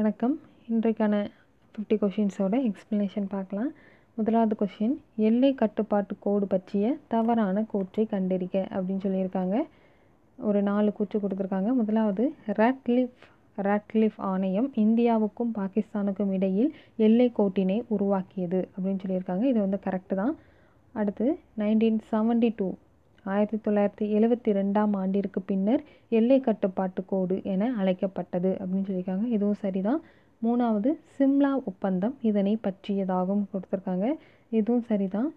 வணக்கம். இன்றைக்கான fifty கொஷின்ஸோட explanation பார்க்கலாம். முதலாவது கொஷின் எல்லை கட்டுப்பாட்டு கோடு பற்றிய தவறான கூற்றை கண்டறிக அப்படின்னு சொல்லியிருக்காங்க. ஒரு நாலு கூற்று கொடுத்துருக்காங்க. முதலாவது ராட்லிஃப் ராட்லிஃப் ஆணையம் இந்தியாவுக்கும் பாகிஸ்தானுக்கும் இடையில் எல்லை கோட்டினை உருவாக்கியது அப்படின்னு சொல்லியிருக்காங்க. இது வந்து கரெக்டு தான். அடுத்து நைன்டீன் செவன்டி டூ ஆயிரத்தி தொள்ளாயிரத்தி எழுவத்தி ரெண்டாம் ஆண்டிற்கு பின்னர் எல்லை கட்டுப்பாட்டு கோடு என அழைக்கப்பட்டது அப்படின்னு சொல்லியிருக்காங்க. இதுவும் சரிதான். மூணாவது சிம்லா ஒப்பந்தம் இதனை பற்றியதாகவும் கொடுத்துருக்காங்க. இதுவும் சரிதான்.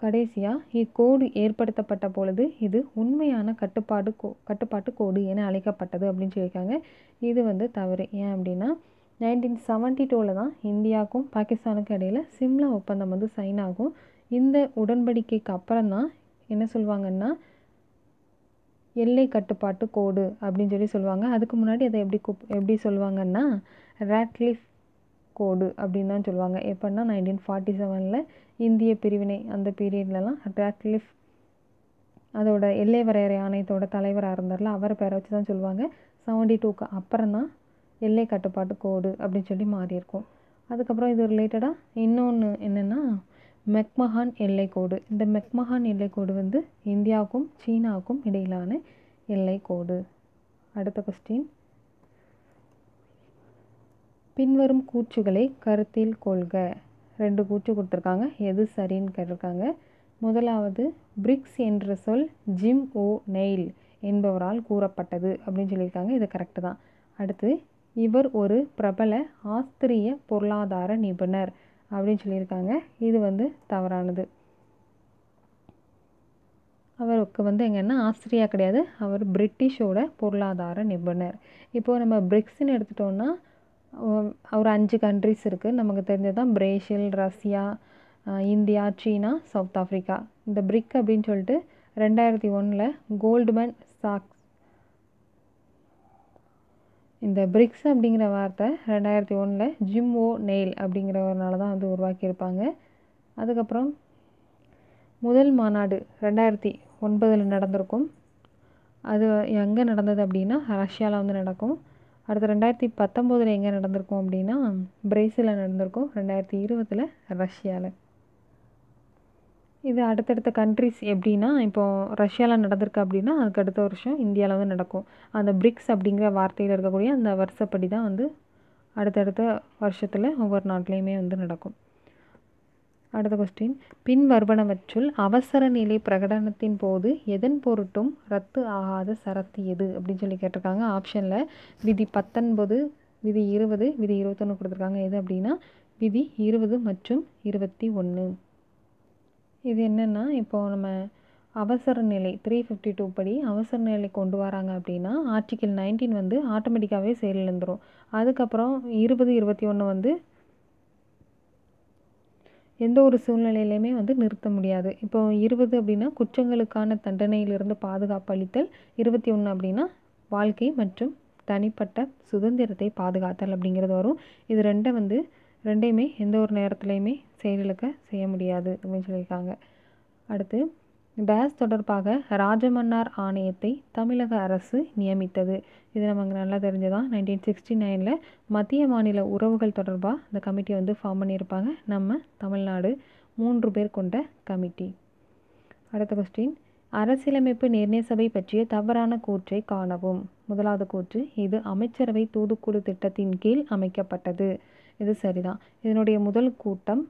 கடைசியாக இக்கோடு ஏற்படுத்தப்பட்ட பொழுது இது உண்மையான கட்டுப்பாடு கோ கட்டுப்பாட்டு கோடு என அழைக்கப்பட்டது அப்படின்னு சொல்லியிருக்காங்க. இது வந்து தவறு. ஏன் அப்படின்னா நைன்டீன் செவன்ட்டி டூவில் தான் இந்தியாவுக்கும் பாகிஸ்தானுக்கும் இடையில் சிம்லா ஒப்பந்தம் வந்து சைன் ஆகும். இந்த உடன்படிக்கைக்கு அப்புறம் தான் என்ன சொல்லுவாங்கன்னா எல்லை கட்டுப்பாட்டு கோடு அப்படின்னு சொல்லி சொல்லுவாங்க. அதுக்கு முன்னாடி அதை எப்படி கூப் எப்படி சொல்லுவாங்கன்னா ராட்லிஃப் கோடு அப்படின்னு தான் சொல்லுவாங்க. எப்படின்னா நைன்டீன் ஃபார்ட்டி செவனில் இந்திய பிரிவினை அந்த பீரியட்லலாம் ராட்லிஃப் அதோட எல்லை வரையறை ஆணையத்தோட தலைவராக இருந்தார்ல அவரை பேரை வச்சு தான் சொல்லுவாங்க. செவன்டி டூக்கு அப்புறம் தான் எல்லை கட்டுப்பாட்டு கோடு அப்படின்னு சொல்லி மாறியிருக்கும். அதுக்கப்புறம் இது ரிலேட்டடாக இன்னொன்று என்னென்னா மெக்மஹான் எல்லைக்கோடு. இந்த மெக்மஹான் எல்லைக்கோடு வந்து இந்தியாவுக்கும் சீனாவுக்கும் இடையிலான எல்லைக்கோடு. அடுத்த கொஸ்டின் பின்வரும் கூற்றுகளை கருத்தில் கொள்க. ரெண்டு கூற்று கொடுத்துருக்காங்க. எது சரின்னு கேட்டிருக்காங்க. முதலாவது பிரிக்ஸ் என்ற சொல் ஜிம் ஓ நெயில் என்பவரால் கூறப்பட்டது அப்படின்னு சொல்லியிருக்காங்க. இது கரெக்டு தான். அடுத்து இவர் ஒரு பிரபல ஆஸ்திரிய பொருளாதார நிபுணர். அப்படின்னு சொல்லியிருக்காங்க. இது வந்து தவறானது. அவருக்கு வந்து எங்கன்னா ஆஸ்திரியா கிடையாது. அவர் பிரிட்டிஷோட பொருளாதார நிபுணர். இப்போது நம்ம பிரிக்ஸ்ன்னு எடுத்துட்டோன்னா ஒரு அஞ்சு கண்ட்ரிஸ் இருக்குது நமக்கு தெரிஞ்சது தான் பிரேசில் ரஷ்யா இந்தியா சீனா சவுத் ஆஃப்ரிக்கா இந்த பிரிக் அப்படின்னு சொல்லிட்டு ரெண்டாயிரத்தி ஒன்றில் கோல்டுமேன் சாக்ஸ் இந்த பிரிக்ஸ் அப்படிங்கிற வார்த்தை ரெண்டாயிரத்தி ஒன்றில் ஜிம் ஓ நெயில் அப்படிங்கிறவரால தான் வந்து உருவாக்கியிருப்பாங்க. அதுக்கப்புறம் முதல் மாநாடு ரெண்டாயிரத்தி ஒன்பதில் நடந்திருக்கும். அது எங்கே நடந்தது அப்படின்னா ரஷ்யாவில் வந்து நடக்கும். அடுத்து ரெண்டாயிரத்தி பத்தொம்போதில் எங்கே நடந்திருக்கும் அப்படின்னா பிரேசிலில் நடந்திருக்கும். ரெண்டாயிரத்தி இருபதில் ரஷ்யாவில் இது அடுத்தடுத்த கண்ட்ரிஸ் எப்படின்னா இப்போது ரஷ்யாவில் நடந்திருக்கு அப்படின்னா அதுக்கு அடுத்த வருஷம் இந்தியாவில் வந்து நடக்கும். அந்த பிரிக்ஸ் அப்படிங்கிற வார்த்தையில் இருக்கக்கூடிய அந்த வருஷப்படி தான் வந்து அடுத்தடுத்த வருஷத்தில் ஒவ்வொரு நாட்டிலையுமே வந்து நடக்கும். அடுத்த கொஸ்டின் பின் வருவனவற்றுள் அவசர நிலை பிரகடனத்தின் போது எதன் பொருட்டும் ரத்து ஆகாத சரத்து எது? அப்படின்னு சொல்லி கேட்டிருக்காங்க. ஆப்ஷனில் விதி பத்தொன்பது விதி இருபது விதி இருபத்தொன்று கொடுத்துருக்காங்க. எது அப்படின்னா விதி இருபது மற்றும் இருபத்தி ஒன்று இது என்னென்னா இப்போது நம்ம அவசர நிலை த்ரீ ஃபிஃப்டி டூ படி அவசர நிலை கொண்டு வராங்க அப்படின்னா ஆர்டிக்கிள் நைன்டீன் வந்து ஆட்டோமேட்டிக்காகவே செயலிழந்துடும் அதுக்கப்புறம் இருபது இருபத்தி ஒன்று வந்து எந்த ஒரு சூழ்நிலையிலையுமே வந்து நிறுத்த முடியாது. இப்போ இருபது அப்படின்னா குற்றங்களுக்கான தண்டனையிலிருந்து பாதுகாப்பு அளித்தல் இருபத்தி ஒன்று அப்படின்னா வாழ்க்கை மற்றும் தனிப்பட்ட சுதந்திரத்தை பாதுகாத்தல் அப்படிங்கிறது வரும். இது ரெண்டை வந்து ரெண்டையுமே எந்த ஒரு நேரத்துலையுமே செயலிழக்க செய்ய முடியாது அப்படின்னு சொல்லியிருக்காங்க. அடுத்து டேஸ் தொடர்பாக ராஜமன்னார் ஆணையத்தை தமிழக அரசு நியமித்தது. இது நமக்கு நல்லா தெரிஞ்சதான் நைன்டீன் சிக்ஸ்டி நைனில் மத்திய மாநில உறவுகள் தொடர்பாக இந்த கமிட்டியை வந்து ஃபார்ம் பண்ணியிருப்பாங்க. நம்ம தமிழ்நாடு மூன்று பேர் கொண்ட கமிட்டி. அடுத்த கொஸ்டின் அரசியலமைப்பு நிர்ணய சபை பற்றிய தவறான கூற்றை காணவும். முதலாவது கூற்று இது அமைச்சரவை தூதுக்குழு திட்டத்தின் கீழ் அமைக்கப்பட்டது. இது சரிதான். இதனுடைய முதல் கூட்டம்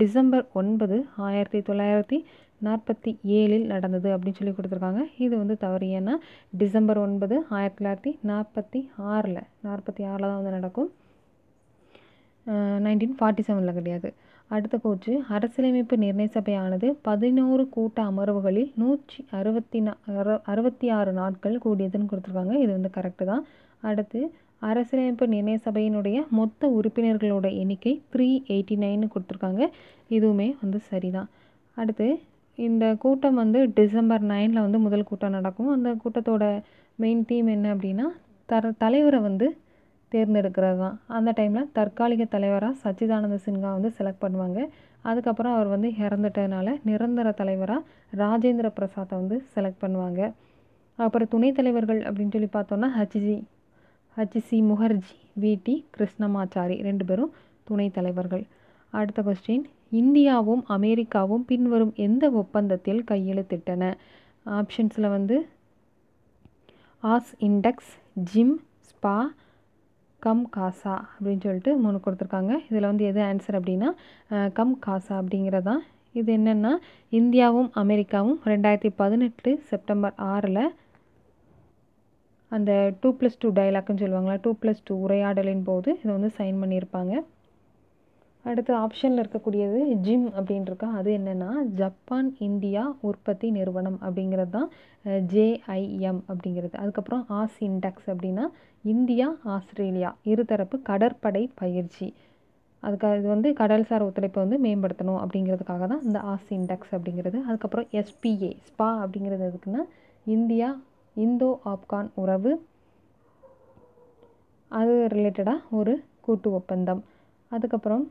டிசம்பர் ஒன்பது ஆயிரத்தி தொள்ளாயிரத்தி நாற்பத்தி ஏழில் நடந்தது அப்படின்னு சொல்லி கொடுத்துருக்காங்க. இது வந்து தவறு. ஏன்னா டிசம்பர் ஒன்பது ஆயிரத்தி தொள்ளாயிரத்தி நாற்பத்தி ஆறில் நாற்பத்தி ஆறில் தான் வந்து நடக்கும். நைன்டீன் ஃபார்ட்டி செவனில் கிடையாது. அடுத்த கூற்று அரசியலமைப்பு நிர்ணய சபையானது பதினோரு கூட்ட அமர்வுகளில் நூற்றி அறுபத்தி நா அறுபத்தி ஆறு நாட்கள் கூடியதுன்னு கொடுத்துருக்காங்க. இது வந்து கரெக்டு தான். அடுத்து அரசியலமைப்பு நிர்ணய சபையினுடைய மொத்த உறுப்பினர்களோட எண்ணிக்கை த்ரீ எயிட்டி நைன்னு கொடுத்துருக்காங்க. இதுவுமே வந்து சரிதான். அடுத்து இந்த கூட்டம் வந்து டிசம்பர் நைனில் வந்து முதல் கூட்டம் நடக்கும். அந்த கூட்டத்தோட மெயின் தீம் என்ன அப்படின்னா தர தலைவரை வந்து தேர்ந்தெடுக்கிறது தான் அந்த டைமில் தற்காலிக தலைவராக சச்சிதானந்த சின்ஹா வந்து செலக்ட் பண்ணுவாங்க. அதுக்கப்புறம் அவர் வந்து இறந்துட்டதுனால நிரந்தர தலைவராக ராஜேந்திர பிரசாத்தை வந்து செலக்ட் பண்ணுவாங்க. அப்புறம் துணைத் தலைவர்கள் அப்படின்னு சொல்லி பார்த்தோன்னா ஹச்ஜி ஹச்சி முகர்ஜி விடி கிருஷ்ணமாச்சாரி ரெண்டு பேரும் துணைத் தலைவர்கள். அடுத்த கொஸ்டின் இந்தியாவும் அமெரிக்காவும் பின்வரும் எந்த ஒப்பந்தத்தில் கையெழுத்திட்டன? ஆப்ஷன்ஸில் வந்து ஆஸ் இண்டெக்ஸ் ஜிம் ஸ்பா கம் காசா அப்படின்னு சொல்லிட்டு மூணு கொடுத்துருக்காங்க. இதில் வந்து எது ஆன்சர் அப்படின்னா கம் காசா அப்படிங்கிறதான் இது என்னென்னா இந்தியாவும் அமெரிக்காவும் ரெண்டாயிரத்தி பதினெட்டு செப்டம்பர் ஆறில் அந்த டூ ப்ளஸ் டூ டைலாக்னு சொல்லுவாங்களா டூ ப்ளஸ் டூ உரையாடலின் போது இதை வந்து சைன் பண்ணியிருப்பாங்க. அடுத்து ஆப்ஷனில் இருக்கக்கூடியது ஜிம் அப்படின்ட்டுருக்கா அது என்னென்னா ஜப்பான் இந்தியா உற்பத்தி நிறுவனம் அப்படிங்கிறது தான் ஜேஐஎம் அப்படிங்கிறது. அதுக்கப்புறம் ஆஸ் இண்டெக்ஸ் அப்படின்னா இந்தியா ஆஸ்திரேலியா இருதரப்பு கடற்படை பயிற்சி. அதுக்காக இது வந்து கடல்சார் ஒத்துழைப்பை வந்து மேம்படுத்தணும் அப்படிங்கிறதுக்காக தான் இந்த ஆஸ் இண்டெக்ஸ் அப்படிங்கிறது. அதுக்கப்புறம் எஸ்பிஏ ஸ்பா அப்படிங்கிறது எதுக்குன்னா இந்தியா இந்தோ ஆப்கான் உறவு. அது ரிலேட்டடாக ஒரு கூட்டு ஒப்பந்தம். அதுக்கப்புறம்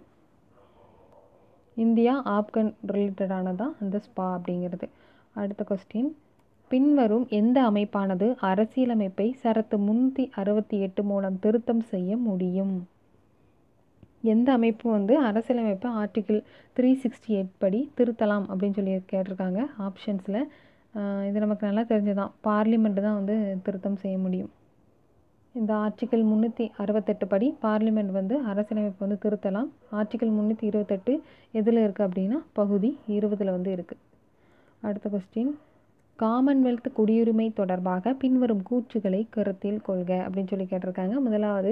இந்தியா ஆப்கன் ரிலேட்டடானதான் அந்த ஸ்பா அப்படிங்கிறது. அடுத்த கொஸ்டின் பின்வரும் எந்த அமைப்பானது அரசியலமைப்பை சரத்து முந்நூற்றி அறுபத்தி எட்டு மூலம் திருத்தம் செய்ய முடியும்? எந்த அமைப்பு வந்து அரசியலமைப்பை ஆர்டிகிள் த்ரீ சிக்ஸ்டி எயிட் படி திருத்தலாம் அப்படின்னு சொல்லி கேட்டிருக்காங்க. ஆப்ஷன்ஸில் இது நமக்கு நல்லா தெரிஞ்சதான். பார்லிமெண்ட்டு தான் வந்து திருத்தம் செய்ய முடியும். இந்த ஆர்டிக்கிள் முந்நூற்றி அறுபத்தெட்டு படி பார்லிமெண்ட் வந்து அரசியலமைப்பு வந்து திருத்தலாம். ஆர்டிக்கிள் முந்நூற்றி இருபத்தெட்டு எதில் இருக்குது அப்படின்னா பகுதி இருபதில் வந்து இருக்குது அடுத்த கொஸ்டின் காமன்வெல்த் குடியுரிமை தொடர்பாக பின்வரும் கூற்றுகளை கருத்தில் கொள்க அப்படின்னு சொல்லி கேட்டிருக்காங்க. முதலாவது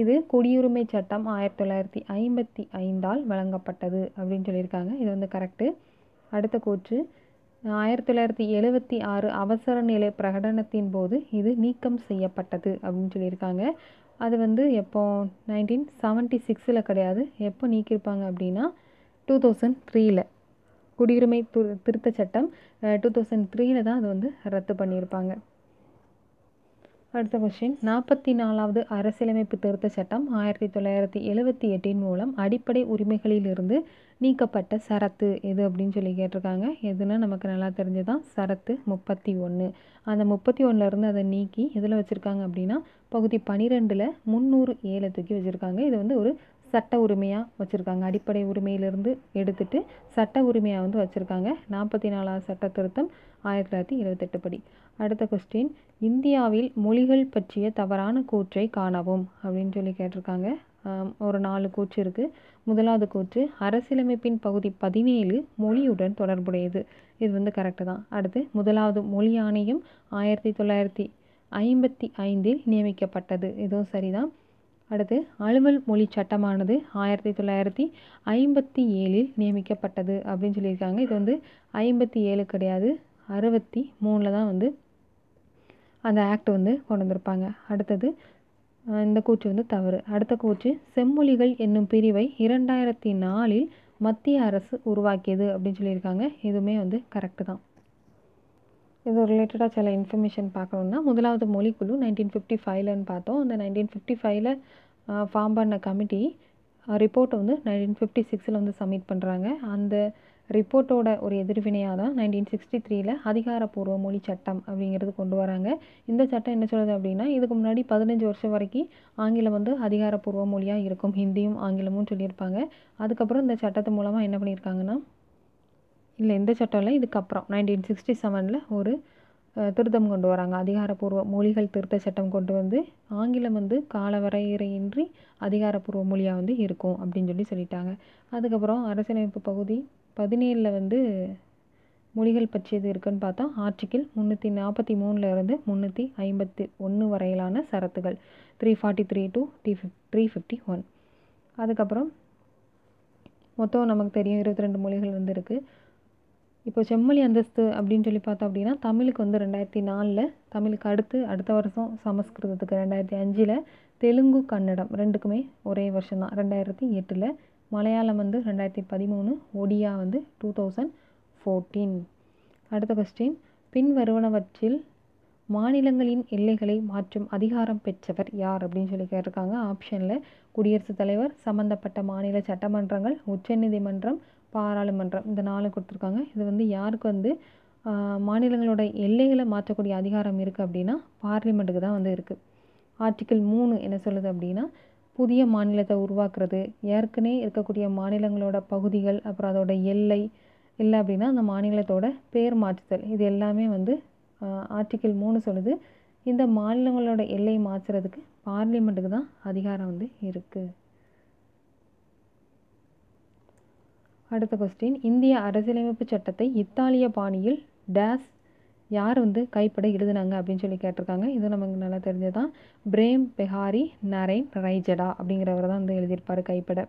இது குடியுரிமை சட்டம் ஆயிரத்தி தொள்ளாயிரத்தி ஐம்பத்தி ஐந்தால் வழங்கப்பட்டது அப்படின்னு சொல்லியிருக்காங்க. இது வந்து கரெக்டு அடுத்த கூற்று. ஆயிரத்தி தொள்ளாயிரத்தி எழுபத்தி ஆறு அவசர நிலை பிரகடனத்தின் போது இது நீக்கம் செய்யப்பட்டது அப்படின்னு சொல்லியிருக்காங்க. அது வந்து எப்போ? நைன்டீன் செவன்ட்டி சிக்ஸில் கிடையாது. எப்போ நீக்கியிருப்பாங்க அப்படின்னா? டூ தௌசண்ட் த்ரீயில் குடியுரிமை து திருத்த சட்டம் டூ தௌசண்ட் த்ரீயில் தான் அது வந்து ரத்து பண்ணியிருப்பாங்க. அடுத்த கொஸ்டின் நாற்பத்தி நாலாவது அரசியலமைப்பு திருத்த சட்டம் ஆயிரத்தி தொள்ளாயிரத்தி எழுபத்தி எட்டின் மூலம் அடிப்படை உரிமைகளிலிருந்து நீக்கப்பட்ட சரத்து எது அப்படின்னு சொல்லி கேட்டிருக்காங்க. எதுனா நமக்கு நல்லா தெரிஞ்சதான். சரத்து முப்பத்தி ஒன்று அந்த முப்பத்தி ஒன்றுலேருந்து அதை நீக்கி எதில் வச்சுருக்காங்க அப்படின்னா பகுதி பனிரெண்டில் முந்நூறு ஏழை தூக்கி வச்சுருக்காங்க. இது வந்து ஒரு சட்ட உரிமையாக வச்சுருக்காங்க. அடிப்படை உரிமையிலிருந்து எடுத்துட்டு சட்ட உரிமையாக வந்து வச்சுருக்காங்க. நாற்பத்தி நாலாவது சட்ட திருத்தம் ஆயிரத்தி தொள்ளாயிரத்தி இருபத்தெட்டு படி. அடுத்த கொஸ்டின் இந்தியாவில் மொழிகள் பற்றிய தவறான கூற்றை காணவும் அப்படின்னு சொல்லி கேட்டிருக்காங்க. ஒரு நாலு கூற்று இருக்குது முதலாவது கூற்று அரசியலமைப்பின் பகுதி பதினேழு மொழியுடன் தொடர்புடையது. இது வந்து கரெக்டு தான். அடுத்து முதலாவது மொழி ஆணையம் ஆயிரத்தி தொள்ளாயிரத்தி ஐம்பத்தி ஐந்தில் நியமிக்கப்பட்டது. இதுவும் சரிதான். அடுத்து அலுவல் மொழி சட்டமானது ஆயிரத்தி தொள்ளாயிரத்தி ஐம்பத்தி ஏழில் நியமிக்கப்பட்டது அப்படின்னு சொல்லியிருக்காங்க. இது வந்து ஐம்பத்தி ஏழு கிடையாது அறுபத்தி மூணில் தான் வந்து அந்த ஆக்ட் வந்து கொண்டு வந்திருப்பாங்க. அடுத்தது இந்த கூற்று வந்து தவறு. அடுத்த கூற்று செம்மொழிகள் என்னும் பிரிவை இரண்டாயிரத்தி நாலில் மத்திய அரசு உருவாக்கியது அப்படின்னு சொல்லியிருக்காங்க. இதுவுமே வந்து கரெக்டு தான். இது ரிலேட்டடாக சில இன்ஃபர்மேஷன் பார்க்கணுன்னா முதலாவது மொழிக்குழு நைன்டீன் ஃபிஃப்டி ஃபைவ்லன்னு பார்த்தோம். அந்த நைன்டீன் ஃபிஃப்டி ஃபைவ்ல ஃபார்ம் பண்ண கமிட்டி ரிப்போர்ட்டை வந்து நைன்டீன் ஃபிஃப்டி சிக்ஸில் வந்து சப்மிட் பண்ணுறாங்க அந்த ரிப்போர்ட்டோட ஒரு எதிர்வினையாக தான் நைன்டீன் சிக்ஸ்டி த்ரீயில் அதிகாரப்பூர்வ மொழி சட்டம் அப்படிங்கிறது கொண்டு வராங்க. இந்த சட்டம் என்ன சொல்லுது அப்படின்னா இதுக்கு முன்னாடி பதினஞ்சு வருஷம் வரைக்கும் ஆங்கிலம் வந்து அதிகாரப்பூர்வ மொழியாக இருக்கும். ஹிந்தியும் ஆங்கிலமும் சொல்லியிருப்பாங்க. அதுக்கப்புறம் இந்த சட்டத்து மூலமாக என்ன பண்ணியிருக்காங்கன்னா இல்லை இந்த சட்டம் இல்லை இதுக்கப்புறம் நைன்டீன் சிக்ஸ்டி செவனில் ஒரு திருத்தம் கொண்டு வராங்க. அதிகாரப்பூர்வ மொழிகள் திருத்த சட்டம் கொண்டு வந்து ஆங்கிலம் வந்து காலவரையறையின்றி அதிகாரப்பூர்வ மொழியாக வந்து இருக்கும் அப்படின்னு சொல்லி சொல்லிட்டாங்க. அதுக்கப்புறம் அரசியலமைப்பு பகுதி பதினேழில் வந்து மொழிகள் பற்றியது இருக்குன்னு பார்த்தா ஆர்டிக்கிள் முந்நூற்றி நாற்பத்தி மூணில் இருந்து முந்நூற்றி ஐம்பத்தி ஒன்று வரையிலான சரத்துகள். Three forty three to the fif three fifty one அதுக்கப்புறம் மொத்தம் நமக்கு தெரியும் இருபத்தி ரெண்டு மொழிகள் வந்து இருக்குது இப்போ செம்மொழி அந்தஸ்து அப்படின்னு சொல்லி பார்த்தோம் அப்படின்னா தமிழுக்கு வந்து ரெண்டாயிரத்தி நாலில் தமிழுக்கு அடுத்து அடுத்த வருஷம் சமஸ்கிருதத்துக்கு ரெண்டாயிரத்தி அஞ்சில் தெலுங்கு கன்னடம் ரெண்டுக்குமே ஒரே வருஷம் தான் ரெண்டாயிரத்தி எட்டில் மலையாளம் வந்து ரெண்டாயிரத்தி பதிமூணு ஒடியா வந்து டூ தௌசண்ட் ஃபோர்டீன் அடுத்த கொஸ்டின் பின்வருவனவற்றில் மாநிலங்களின் எல்லைகளை மாற்றும் அதிகாரம் பெற்றவர் யார் அப்படின்னு சொல்லி கேட்டிருக்காங்க. ஆப்ஷனில் குடியரசுத் தலைவர் சம்மந்தப்பட்ட மாநில சட்டமன்றங்கள் உச்சநீதிமன்றம் பாராளுமன்றம் இந்த நாலு கொடுத்துருக்காங்க. இது வந்து யாருக்கு வந்து மாநிலங்களோட எல்லைகளை மாற்றக்கூடிய அதிகாரம் இருக்குது அப்படின்னா பார்லிமெண்ட்டுக்கு தான் வந்து இருக்குது ஆர்டிக்கிள் மூணு என்ன சொல்லுது அப்படின்னா புதிய மாநிலத்தை உருவாக்குறது ஏற்கனவே இருக்கக்கூடிய மாநிலங்களோட பகுதிகள் அப்புறம் அதோட எல்லை இல்லை அப்படின்னா அந்த மாநிலத்தோட பேர் மாற்றுதல். இது எல்லாமே வந்து ஆர்டிக்கிள் மூணு சொல்லுது. இந்த மாநிலங்களோட எல்லை மாற்றுறதுக்கு பார்லிமெண்ட்டுக்கு தான் அதிகாரம் வந்து இருக்குது அடுத்த கொஸ்டின் இந்திய அரசியலமைப்பு சட்டத்தை இத்தாலிய பாணியில் டேஸ் யார் வந்து கைப்பட எழுதுனாங்க அப்படின்னு சொல்லி கேட்டிருக்காங்க. இது நமக்கு நல்லா தெரிஞ்சதான் பிரேம் பெஹாரி நரேன் ரைஜடா அப்படிங்கிறவர் தான் வந்து எழுதியிருப்பார் கைப்பட.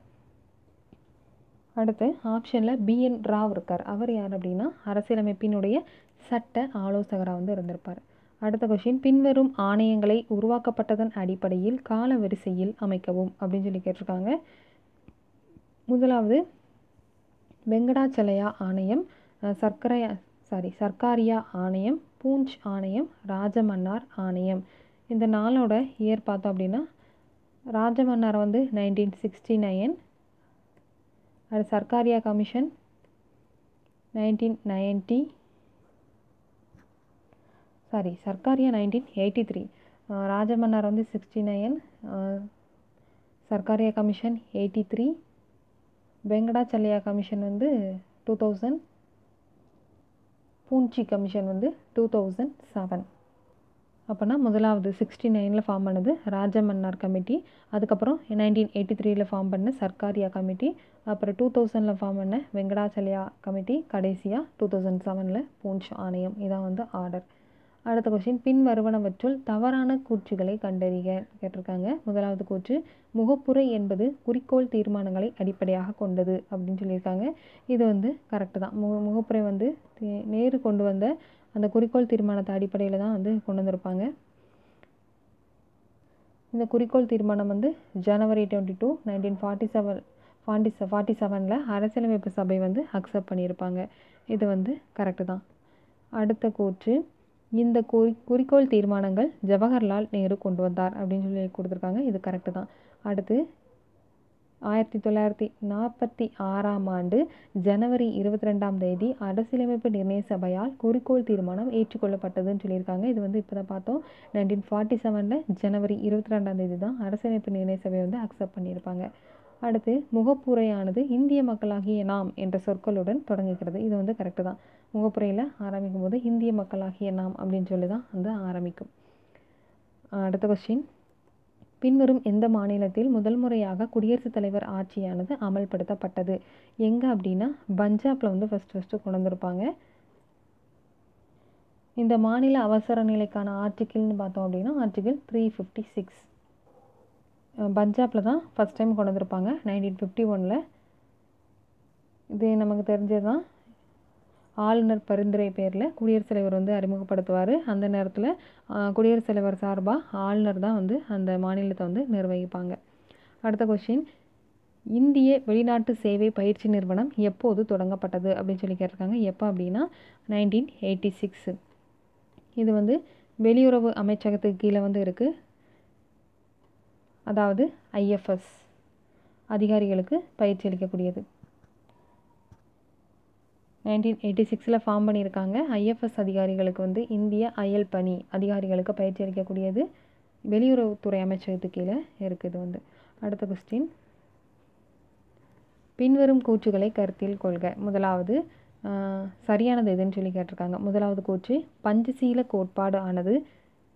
அடுத்து ஆப்ஷனில் பிஎன் ராவ் இருக்கார். அவர் யார் அப்படின்னா அரசியலமைப்பினுடைய சட்ட ஆலோசகராக வந்து இருந்திருப்பார். அடுத்த கொஷின் பின்வரும் ஆணையங்களை உருவாக்கப்பட்டதன் அடிப்படையில் கால வரிசையில் அமைக்கவும் அப்படின்னு சொல்லி கேட்டிருக்காங்க. முதலாவது வெங்கடாச்சலையா ஆணையம் சர்க்கரை சாரி சர்க்காரியா ஆணையம் பூஞ்ச் ஆணையம் ராஜமன்னார் ஆணையம். இந்த நாளோட இயர் பார்த்தோம் அப்படின்னா ராஜமன்னார் வந்து நைன்டீன் சிக்ஸ்டி நைன் அது Sarkaria commission nineteen ninety sorry Sarkaria nineteen eighty three Rajamannar வந்து sixty nine Sarkaria commission eighty three Venkatachaliah commission வந்து டூ தௌசண்ட் பூஞ்சி கமிஷன் வந்து டூ தௌசண்ட் செவன். அப்போனா முதலாவது சிக்ஸ்டி நைனில் ஃபார்ம் பண்ணது ராஜமன்னார் கமிட்டி அதுக்கப்புறம் நைன்டீன் எயிட்டி த்ரீயில் ஃபார்ம் பண்ண சர்க்காரியா கமிட்டி அப்புறம் டூ தௌசண்டில் ஃபார்ம் பண்ண வெங்கடாச்சலையா கமிட்டி கடைசியாக டூ தௌசண்ட் செவனில் பூஞ்ச் ஆணையம். இதான் வந்து ஆர்டர் அடுத்த கொஸ்டின் பின் வருவனவற்றுள் தவறான கூற்றுகளை கண்டறிக. கேட்டிருக்காங்க. முதலாவது கூற்று முகப்புரை என்பது குறிக்கோள் தீர்மானங்களை அடிப்படையாக கொண்டது அப்படின்னு சொல்லியிருக்காங்க. இது வந்து கரெக்டு தான். மு முகப்புரை வந்து நேரு கொண்டு வந்த அந்த குறிக்கோள் தீர்மானத்தை அடிப்படையில் தான் வந்து கொண்டு வந்திருப்பாங்க. இந்த குறிக்கோள் தீர்மானம் வந்து January twenty two nineteen forty seven forty forty செவனில் அரசியலமைப்பு சபை வந்து அக்செப்ட் பண்ணியிருப்பாங்க. இது வந்து கரெக்டு தான். அடுத்த கூற்று இந்த குறி குறிக்கோள் தீர்மானங்கள் ஜவஹர்லால் நேரு கொண்டு வந்தார் அப்படின்னு சொல்லி கொடுத்துருக்காங்க. இது கரெக்டு தான். அடுத்து ஆயிரத்தி தொள்ளாயிரத்தி நாற்பத்தி ஆறாம் ஆண்டு ஜனவரி இருபத்தி ரெண்டாம் தேதி அரசியலமைப்பு நிர்ணய சபையால் குறிக்கோள் தீர்மானம் ஏற்றுக்கொள்ளப்பட்டதுன்னு சொல்லியிருக்காங்க. இது வந்து இப்போ தான் பார்த்தோம். நைன்டீன் ஃபார்ட்டி செவனில் ஜனவரி இருபத்தி ரெண்டாம் தேதி தான் அரசியலமைப்பு நிர்ணய சபையை வந்து அக்செப்ட் பண்ணியிருப்பாங்க. அடுத்து முகப்புரையானது இந்திய மக்களாகிய நாம் என்ற சொற்களுடன் தொடங்குகிறது. இது வந்து கரெக்டு தான். முகப்புரையில் ஆரம்பிக்கும் போது இந்திய மக்களாகிய நாம் அப்படின்னு சொல்லி தான் வந்து ஆரம்பிக்கும். அடுத்த கொஸ்டின் பின்வரும் எந்த மாநிலத்தில் முதல் முறையாக குடியரசுத் தலைவர் ஆட்சியானது அமல்படுத்தப்பட்டது? எங்கே அப்படின்னா பஞ்சாபில் வந்து ஃபஸ்ட் ஃபஸ்ட்டு கொண்டு வந்திருப்பாங்க. இந்த மாநில அவசர நிலைக்கான ஆர்டிக்கிள்னு பார்த்தோம் அப்படின்னா ஆர்டிக்கிள் த்ரீ ஃபிஃப்டி சிக்ஸ் பஞ்சாப்பில் தான் ஃபஸ்ட் டைம் கொண்டு வந்திருப்பாங்க நைன்டீன் ஃபிஃப்டி ஒனில் இது நமக்கு தெரிஞ்சது தான் ஆளுநர் பரிந்துரை பேரில் குடியரசுத் தலைவர் வந்து அறிமுகப்படுத்துவார். அந்த நேரத்தில் குடியரசுத் தலைவர் சார்பாக ஆளுநர் தான் வந்து அந்த மாநிலத்தை வந்து நிர்வகிப்பாங்க. அடுத்த கொஷின் இந்திய வெளிநாட்டு சேவை பயிற்சி நிறுவனம் எப்போது தொடங்கப்பட்டது அப்படின்னு சொல்லி கேட்டிருக்காங்க. எப்போ அப்படின்னா நைன்டீன் எயிட்டி சிக்ஸு இது வந்து வெளியுறவு அமைச்சகத்துக்கு கீழே வந்து இருக்குது அதாவது ஐஎஃப்எஸ் அதிகாரிகளுக்கு பயிற்சி அளிக்கக்கூடியது. நைன்டீன் எயிட்டி சிக்ஸில் ஃபார்ம் பண்ணியிருக்காங்க. ஐஎஃப்எஸ் அதிகாரிகளுக்கு வந்து இந்திய அயல் பணி அதிகாரிகளுக்கு பயிற்சி அளிக்கக்கூடியது. வெளியுறவுத்துறை அமைச்சகத்து கீழே இருக்குது வந்து. அடுத்த கொஸ்டின் பின்வரும் கூற்றுகளை கருத்தில் கொள்க. முதலாவது சரியானது எதுன்னு சொல்லி கேட்டிருக்காங்க. முதலாவது கூற்று பஞ்சசீல கோட்பாடு ஆனது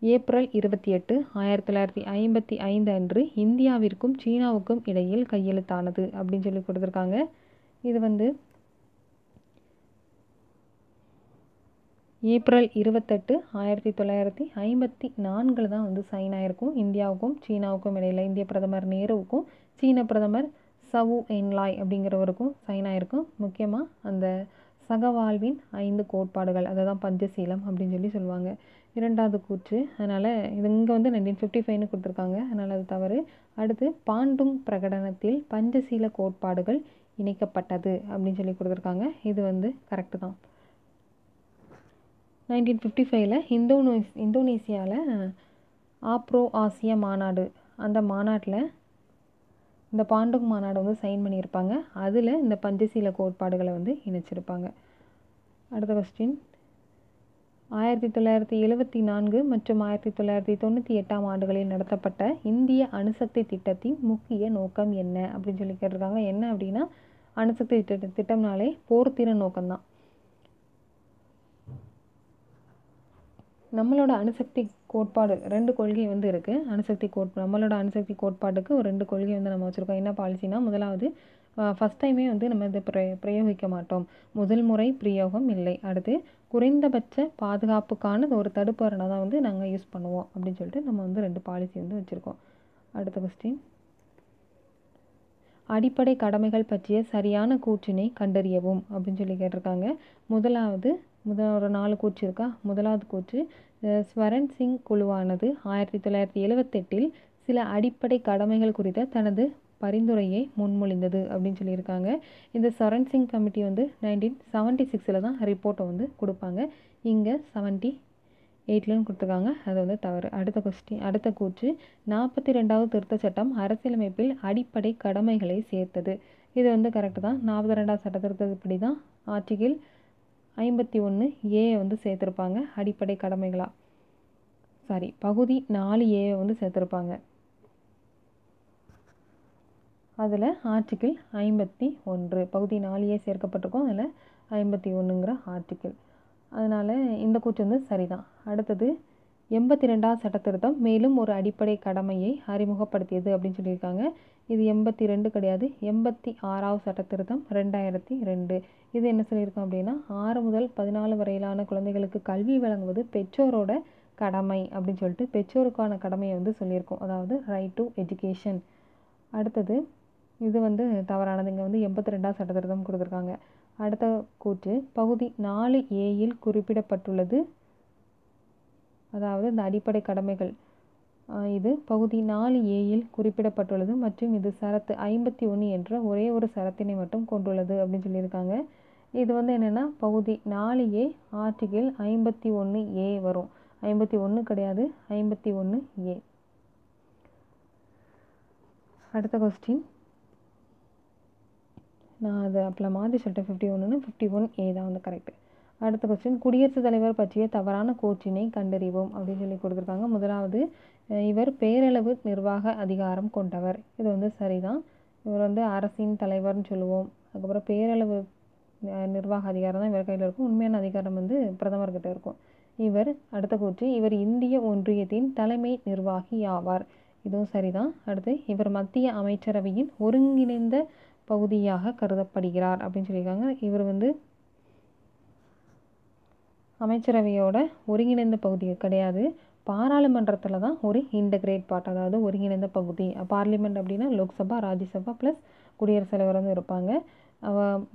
ஏப்ரல் இருபத்தி எட்டு ஆயிரத்தி தொள்ளாயிரத்தி ஐம்பத்தி ஐந்து அன்று இந்தியாவிற்கும் சீனாவுக்கும் இடையில் கையெழுத்தானது அப்படின்னு சொல்லி கொடுத்துருக்காங்க. இது வந்து ஏப்ரல் இருபத்தெட்டு ஆயிரத்தி தொள்ளாயிரத்தி ஐம்பத்தி நான்கில் தான் வந்து சைன் ஆயிருக்கும். இந்தியாவுக்கும் சீனாவுக்கும் இடையில் இந்திய பிரதமர் நேருவுக்கும் சீன பிரதமர் சவு என்லாய் அப்படிங்கிறவருக்கும் சைன் ஆயிருக்கும். முக்கியமாக அந்த சகவாழ்வின் ஐந்து கோட்பாடுகள் அதை தான் பஞ்சசீலம் அப்படின்னு சொல்லி சொல்லுவாங்க. இரண்டாவது கூற்று. அதனால் இது இங்கே வந்து நைன்டீன் ஃபிஃப்டி ஃபைவ்னு கொடுத்துருக்காங்க. அதனால் அது தவறு. அடுத்து பாண்டும் பிரகடனத்தில் பஞ்சசீல கோட்பாடுகள் இணைக்கப்பட்டது அப்படின்னு சொல்லி கொடுத்துருக்காங்க. இது வந்து கரெக்டு தான். நைன்டீன் ஃபிஃப்டி ஃபைவ்ல இந்தோனேஸ் இந்தோனேசியாவில் ஆப்ரோ ஆசிய மாநாடு அந்த மாநாட்டில் இந்த பாண்டுங் மாநாடு வந்து சைன் பண்ணியிருப்பாங்க. அதில் இந்த பஞ்சசீல கோட்பாடுகளை வந்து இணைச்சிருப்பாங்க. அடுத்த கொஸ்டின் ஆயிரத்தி தொள்ளாயிரத்தி எழுவத்தி நான்கு மற்றும் ஆயிரத்தி தொள்ளாயிரத்தி தொண்ணூற்றி எட்டாம் ஆண்டுகளில் நடத்தப்பட்ட இந்திய அணுசக்தி திட்டத்தின் முக்கிய நோக்கம் என்ன அப்படின்னு சொல்லி கேட்டிருக்காங்க. என்ன அப்படின்னா அணுசக்தி திட்ட திட்டம்னாலே போர்த்திறன் நோக்கம்தான். நம்மளோட அணுசக்தி கோட்பாடு ரெண்டு கொள்கை வந்து இருக்குது அணுசக்தி கோட் நம்மளோட அணுசக்தி கோட்பாட்டுக்கு ஒரு ரெண்டு கொள்கை வந்து நம்ம வச்சுருக்கோம். என்ன பாலிசினா முதலாவது ஃபஸ்ட் டைமே வந்து நம்ம இதை பிரய பிரயோகிக்க மாட்டோம். முதல் முறை பிரயோகம் இல்லை. அடுத்து குறைந்தபட்ச பாதுகாப்புக்கான ஒரு தடுப்பரணை தான் வந்து நாங்கள் யூஸ் பண்ணுவோம் அப்படின்னு சொல்லிட்டு நம்ம வந்து ரெண்டு பாலிசி வந்து வச்சுருக்கோம். அடுத்த கொஸ்டின் அடிப்படை கடமைகள் பற்றிய சரியான கூற்றினை கண்டறியவும் அப்படின்னு சொல்லி கேட்டிருக்காங்க. முதலாவது முதல் ஒரு நாலு கூற்று இருக்கா? முதலாவது கூற்று ஸ்வரன் சிங் குழுவானது ஆயிரத்தி தொள்ளாயிரத்தி எழுவத்தெட்டில் சில அடிப்படை கடமைகள் குறித்த தனது பரிந்துரையை முன்மொழிந்தது அப்படின்னு சொல்லியிருக்காங்க. இந்த சரண் சிங் கமிட்டி வந்து நைன்டீன் செவன்ட்டி சிக்ஸில் தான் ரிப்போர்ட்டை வந்து கொடுப்பாங்க. இங்கே செவன்ட்டி எயிட்லன்னு கொடுத்துருக்காங்க. அது வந்து தவறு. அடுத்த கொஸ்டின் அடுத்த கூற்று. நாற்பத்தி ரெண்டாவது திருத்த சட்டம் அரசியலமைப்பில் அடிப்படை கடமைகளை சேர்த்தது. இது வந்து கரெக்டு தான். நாற்பத்தி ரெண்டாவது சட்ட திருத்தப்படி தான் ஆர்டிகிள் ஐம்பத்தி ஒன்று ஏ வந்து சேர்த்துருப்பாங்க. அடிப்படை கடமைகளாக சாரி பகுதி நாலு ஏ வந்து சேர்த்துருப்பாங்க. அதில் ஆர்டிக்கிள் ஐம்பத்தி ஒன்று. பகுதி நாலையே சேர்க்கப்பட்டிருக்கும். அதில் ஐம்பத்தி ஒன்றுங்கிற ஆர்டிக்கிள் அதனால் இந்த கூற்று வந்து சரிதான். அடுத்தது எண்பத்தி ரெண்டாவது சட்ட திருத்தம் மேலும் ஒரு அடிப்படை கடமையை அறிமுகப்படுத்தியது அப்படின்னு சொல்லியிருக்காங்க. இது எண்பத்தி ரெண்டு கிடையாது. எண்பத்தி ஆறாவது சட்ட திருத்தம் ரெண்டாயிரத்தி ரெண்டு இது என்ன சொல்லியிருக்கோம் அப்படின்னா ஆறு முதல் பதினாலு வரையிலான குழந்தைகளுக்கு கல்வி வழங்குவது பெற்றோரோட கடமை அப்படின்னு சொல்லிட்டு பெற்றோருக்கான கடமையை வந்து சொல்லியிருக்கோம். அதாவது ரைட் டு எஜுகேஷன் அடுத்தது இது வந்து தவறானது. இங்கே வந்து எண்பத்தி ரெண்டாவது சட்டத்திருத்தம் கொடுத்துருக்காங்க. அடுத்த கூற்று பகுதி நாலு ஏயில் குறிப்பிடப்பட்டுள்ளது. அதாவது இந்த அடிப்படை கடமைகள். இது பகுதி நாலு ஏயில் குறிப்பிடப்பட்டுள்ளது மற்றும் இது சரத்து ஐம்பத்தி ஒன்று என்ற ஒரே ஒரு சரத்தினை மட்டும் கொண்டுள்ளது அப்படின்னு சொல்லியிருக்காங்க. இது வந்து என்னென்னா பகுதி நாலு ஏ ஆர்டிகிள் ஐம்பத்தி ஒன்று ஏ வரும். ஐம்பத்தி ஒன்று கிடையாது ஐம்பத்தி ஒன்று ஏ அடுத்த கொஸ்டின் நான் அதை அப்பல மாற்றி சொல்லிட்டேன். ஃபிஃப்டி ஒன்றுன்னு ஃபிஃப்டி ஒன் ஏ தான் வந்து கரெக்டு அடுத்த கொஸ்டின் குடியரசுத் தலைவர் பற்றிய தவறான கோச்சினை கண்டறிவோம் அப்படின்னு சொல்லி கொடுத்துருக்காங்க. முதலாவது இவர் பேரளவு நிர்வாக அதிகாரம் கொண்டவர். இது வந்து சரிதான். இவர் வந்து அரசின் தலைவர்னு சொல்லுவோம். அதுக்கப்புறம் பேரளவு நிர்வாக அதிகாரம் தான் இவர் கையில் இருக்கும். உண்மையான அதிகாரம் வந்து பிரதமர்கிட்ட இருக்கும். இவர் அடுத்த கூற்று இவர் இந்திய ஒன்றியத்தின் தலைமை நிர்வாகி ஆவார். இதுவும் சரிதான். அடுத்து இவர் மத்திய அமைச்சரவையின் ஒருங்கிணைந்த பகுதியாக கருதப்படுகிறார் அப்படின்னு சொல்லியிருக்காங்க. இவர் வந்து அமைச்சரவையோட ஒருங்கிணைந்த பகுதி கிடையாது. பாராளுமன்றத்தில் தான் ஒரு இன்டகிரேட் பார்ட் அதாவது ஒருங்கிணைந்த பகுதி. பார்லிமெண்ட் அப்படின்னா லோக்சபா ராஜ்யசபா ப்ளஸ் குடியரசுத் தலைவர் வந்து இருப்பாங்க.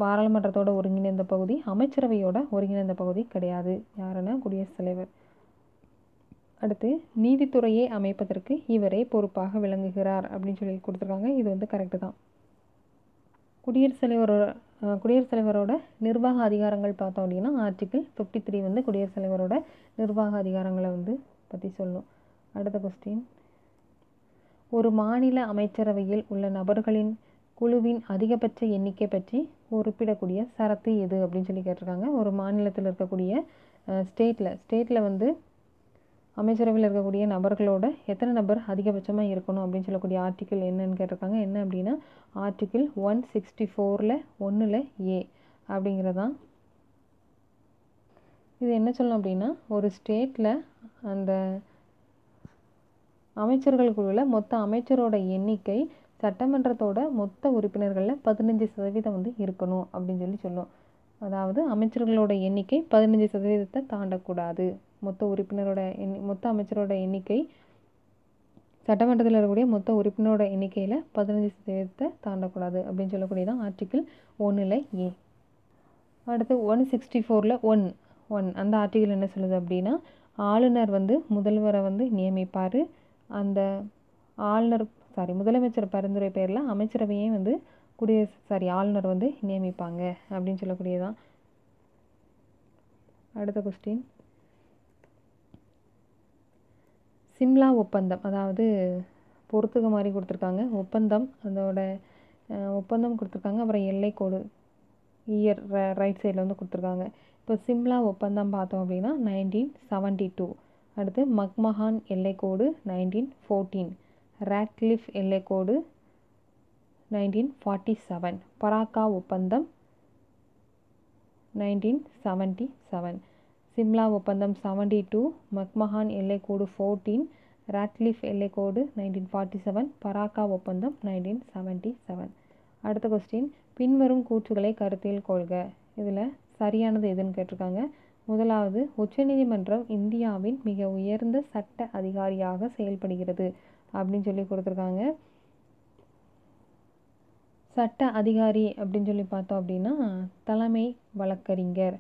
பாராளுமன்றத்தோட ஒருங்கிணைந்த பகுதி அமைச்சரவையோட ஒருங்கிணைந்த பகுதி கிடையாது. யாருன்னா குடியரசுத் தலைவர். அடுத்து நீதித்துறையை அமைப்பதற்கு இவரே பொறுப்பாக விளங்குகிறார் அப்படின்னு சொல்லி கொடுத்துருக்காங்க. இது வந்து கரெக்டு தான். குடியரசுத் தலைவரோட குடியரசுத் தலைவரோட நிர்வாக அதிகாரங்கள் பார்த்தோம் அப்படின்னா ஆர்டிக்கிள் ஃபிஃப்டி த்ரீ வந்து குடியரசுத் தலைவரோட நிர்வாக அதிகாரங்களை வந்து பற்றி சொல்லும். அடுத்த கொஸ்டின் ஒரு மாநில அமைச்சரவையில் உள்ள நபர்களின் குழுவின் அதிகபட்ச எண்ணிக்கை பற்றி குறிப்பிடக்கூடிய சரத்து எது அப்படின்னு சொல்லி கேட்டிருக்காங்க. ஒரு மாநிலத்தில் இருக்கக்கூடிய ஸ்டேட்டில் ஸ்டேட்டில் வந்து அமைச்சரவையில் இருக்கக்கூடிய நபர்களோட எத்தனை நபர் அதிகபட்சமாக இருக்கணும் அப்படின்னு சொல்லக்கூடிய ஆர்டிக்கிள் என்னன்னு கேட்டிருக்காங்க. என்ன அப்படின்னா ஆர்டிக்கிள் ஒன் சிக்ஸ்டி ஃபோரில் ஒன்றில் ஏ அப்படிங்கிறதான் இது என்ன சொல்லணும் அப்படின்னா ஒரு ஸ்டேட்டில் அந்த அமைச்சர்கள் குழுவில் மொத்த அமைச்சரோட எண்ணிக்கை சட்டமன்றத்தோட மொத்த உறுப்பினர்களில் பதினஞ்சு சதவீதம் வந்து இருக்கணும் அப்படின்னு சொல்லி சொல்லும். அதாவது அமைச்சர்களோட எண்ணிக்கை பதினஞ்சு சதவீதத்தை தாண்டக்கூடாது. மொத்த உறுப்பினரோட எண்ணி மொத்த அமைச்சரோட எண்ணிக்கை சட்டமன்றத்தில் இருக்கக்கூடிய மொத்த உறுப்பினரோட எண்ணிக்கையில் பதினஞ்சு சதவீதத்தை தாண்டக்கூடாது அப்படின்னு சொல்லக்கூடியதான் ஆர்டிக்கிள் ஒன்றில் ஏ அடுத்து ஒன் சிக்ஸ்டி ஃபோரில் ஒன் ஒன் அந்த ஆர்டிக்கிள் என்ன சொல்லுது அப்படின்னா ஆளுநர் வந்து முதல்வரை வந்து நியமிப்பார். அந்த ஆளுநர் சாரி முதலமைச்சர் பரிந்துரை பேரில் அமைச்சரவையே வந்து குடியரசு சாரி ஆளுநர் வந்து நியமிப்பாங்க அப்படின்னு சொல்லக்கூடியதான் அடுத்த கொஸ்டின் சிம்லா ஒப்பந்தம் அதாவது பொறுத்துக மாதிரி கொடுத்துருக்காங்க. ஒப்பந்தம் அதோட ஒப்பந்தம் கொடுத்துருக்காங்க. அப்புறம் எல்லைக்கோடு இயர் ரைட் சைடில் வந்து கொடுத்துருக்காங்க. இப்போ சிம்லா ஒப்பந்தம் பார்த்தோம் அப்படின்னா நைன்டீன் செவன்ட்டி டூ அடுத்து மக்மஹான் எல்லைக்கோடு நைன்டீன் ஃபோர்டீன் ராட்க்ளிஃப் எல்லைக்கோடு நைன்டீன் ஃபார்ட்டி செவன் பராக்கா ஒப்பந்தம் நைன்டீன் செவன்ட்டி செவன் சிம்லா ஒப்பந்தம் செவன்டி டூ மக்மஹான் எல்லைக்கோடு ஃபோர்டீன் ராட்லிஃப் எல்லைக்கோடு நைன்டீன் ஃபார்ட்டி செவன் பராக்கா ஒப்பந்தம் நைன்டீன் செவன்ட்டி செவன் அடுத்த கொஸ்டின் பின்வரும் கூற்றுகளை கருத்தில் கொள்க. இதில் சரியானது எதுன்னு கேட்டிருக்காங்க. முதலாவது உச்சநீதிமன்றம் இந்தியாவின் மிக உயர்ந்த சட்ட அதிகாரியாக செயல்படுகிறது அப்படின்னு சொல்லி கொடுத்துருக்காங்க. சட்ட அதிகாரி அப்படின்னு சொல்லி பார்த்தோம் அப்படின்னா தலைமை வழக்கறிஞர்.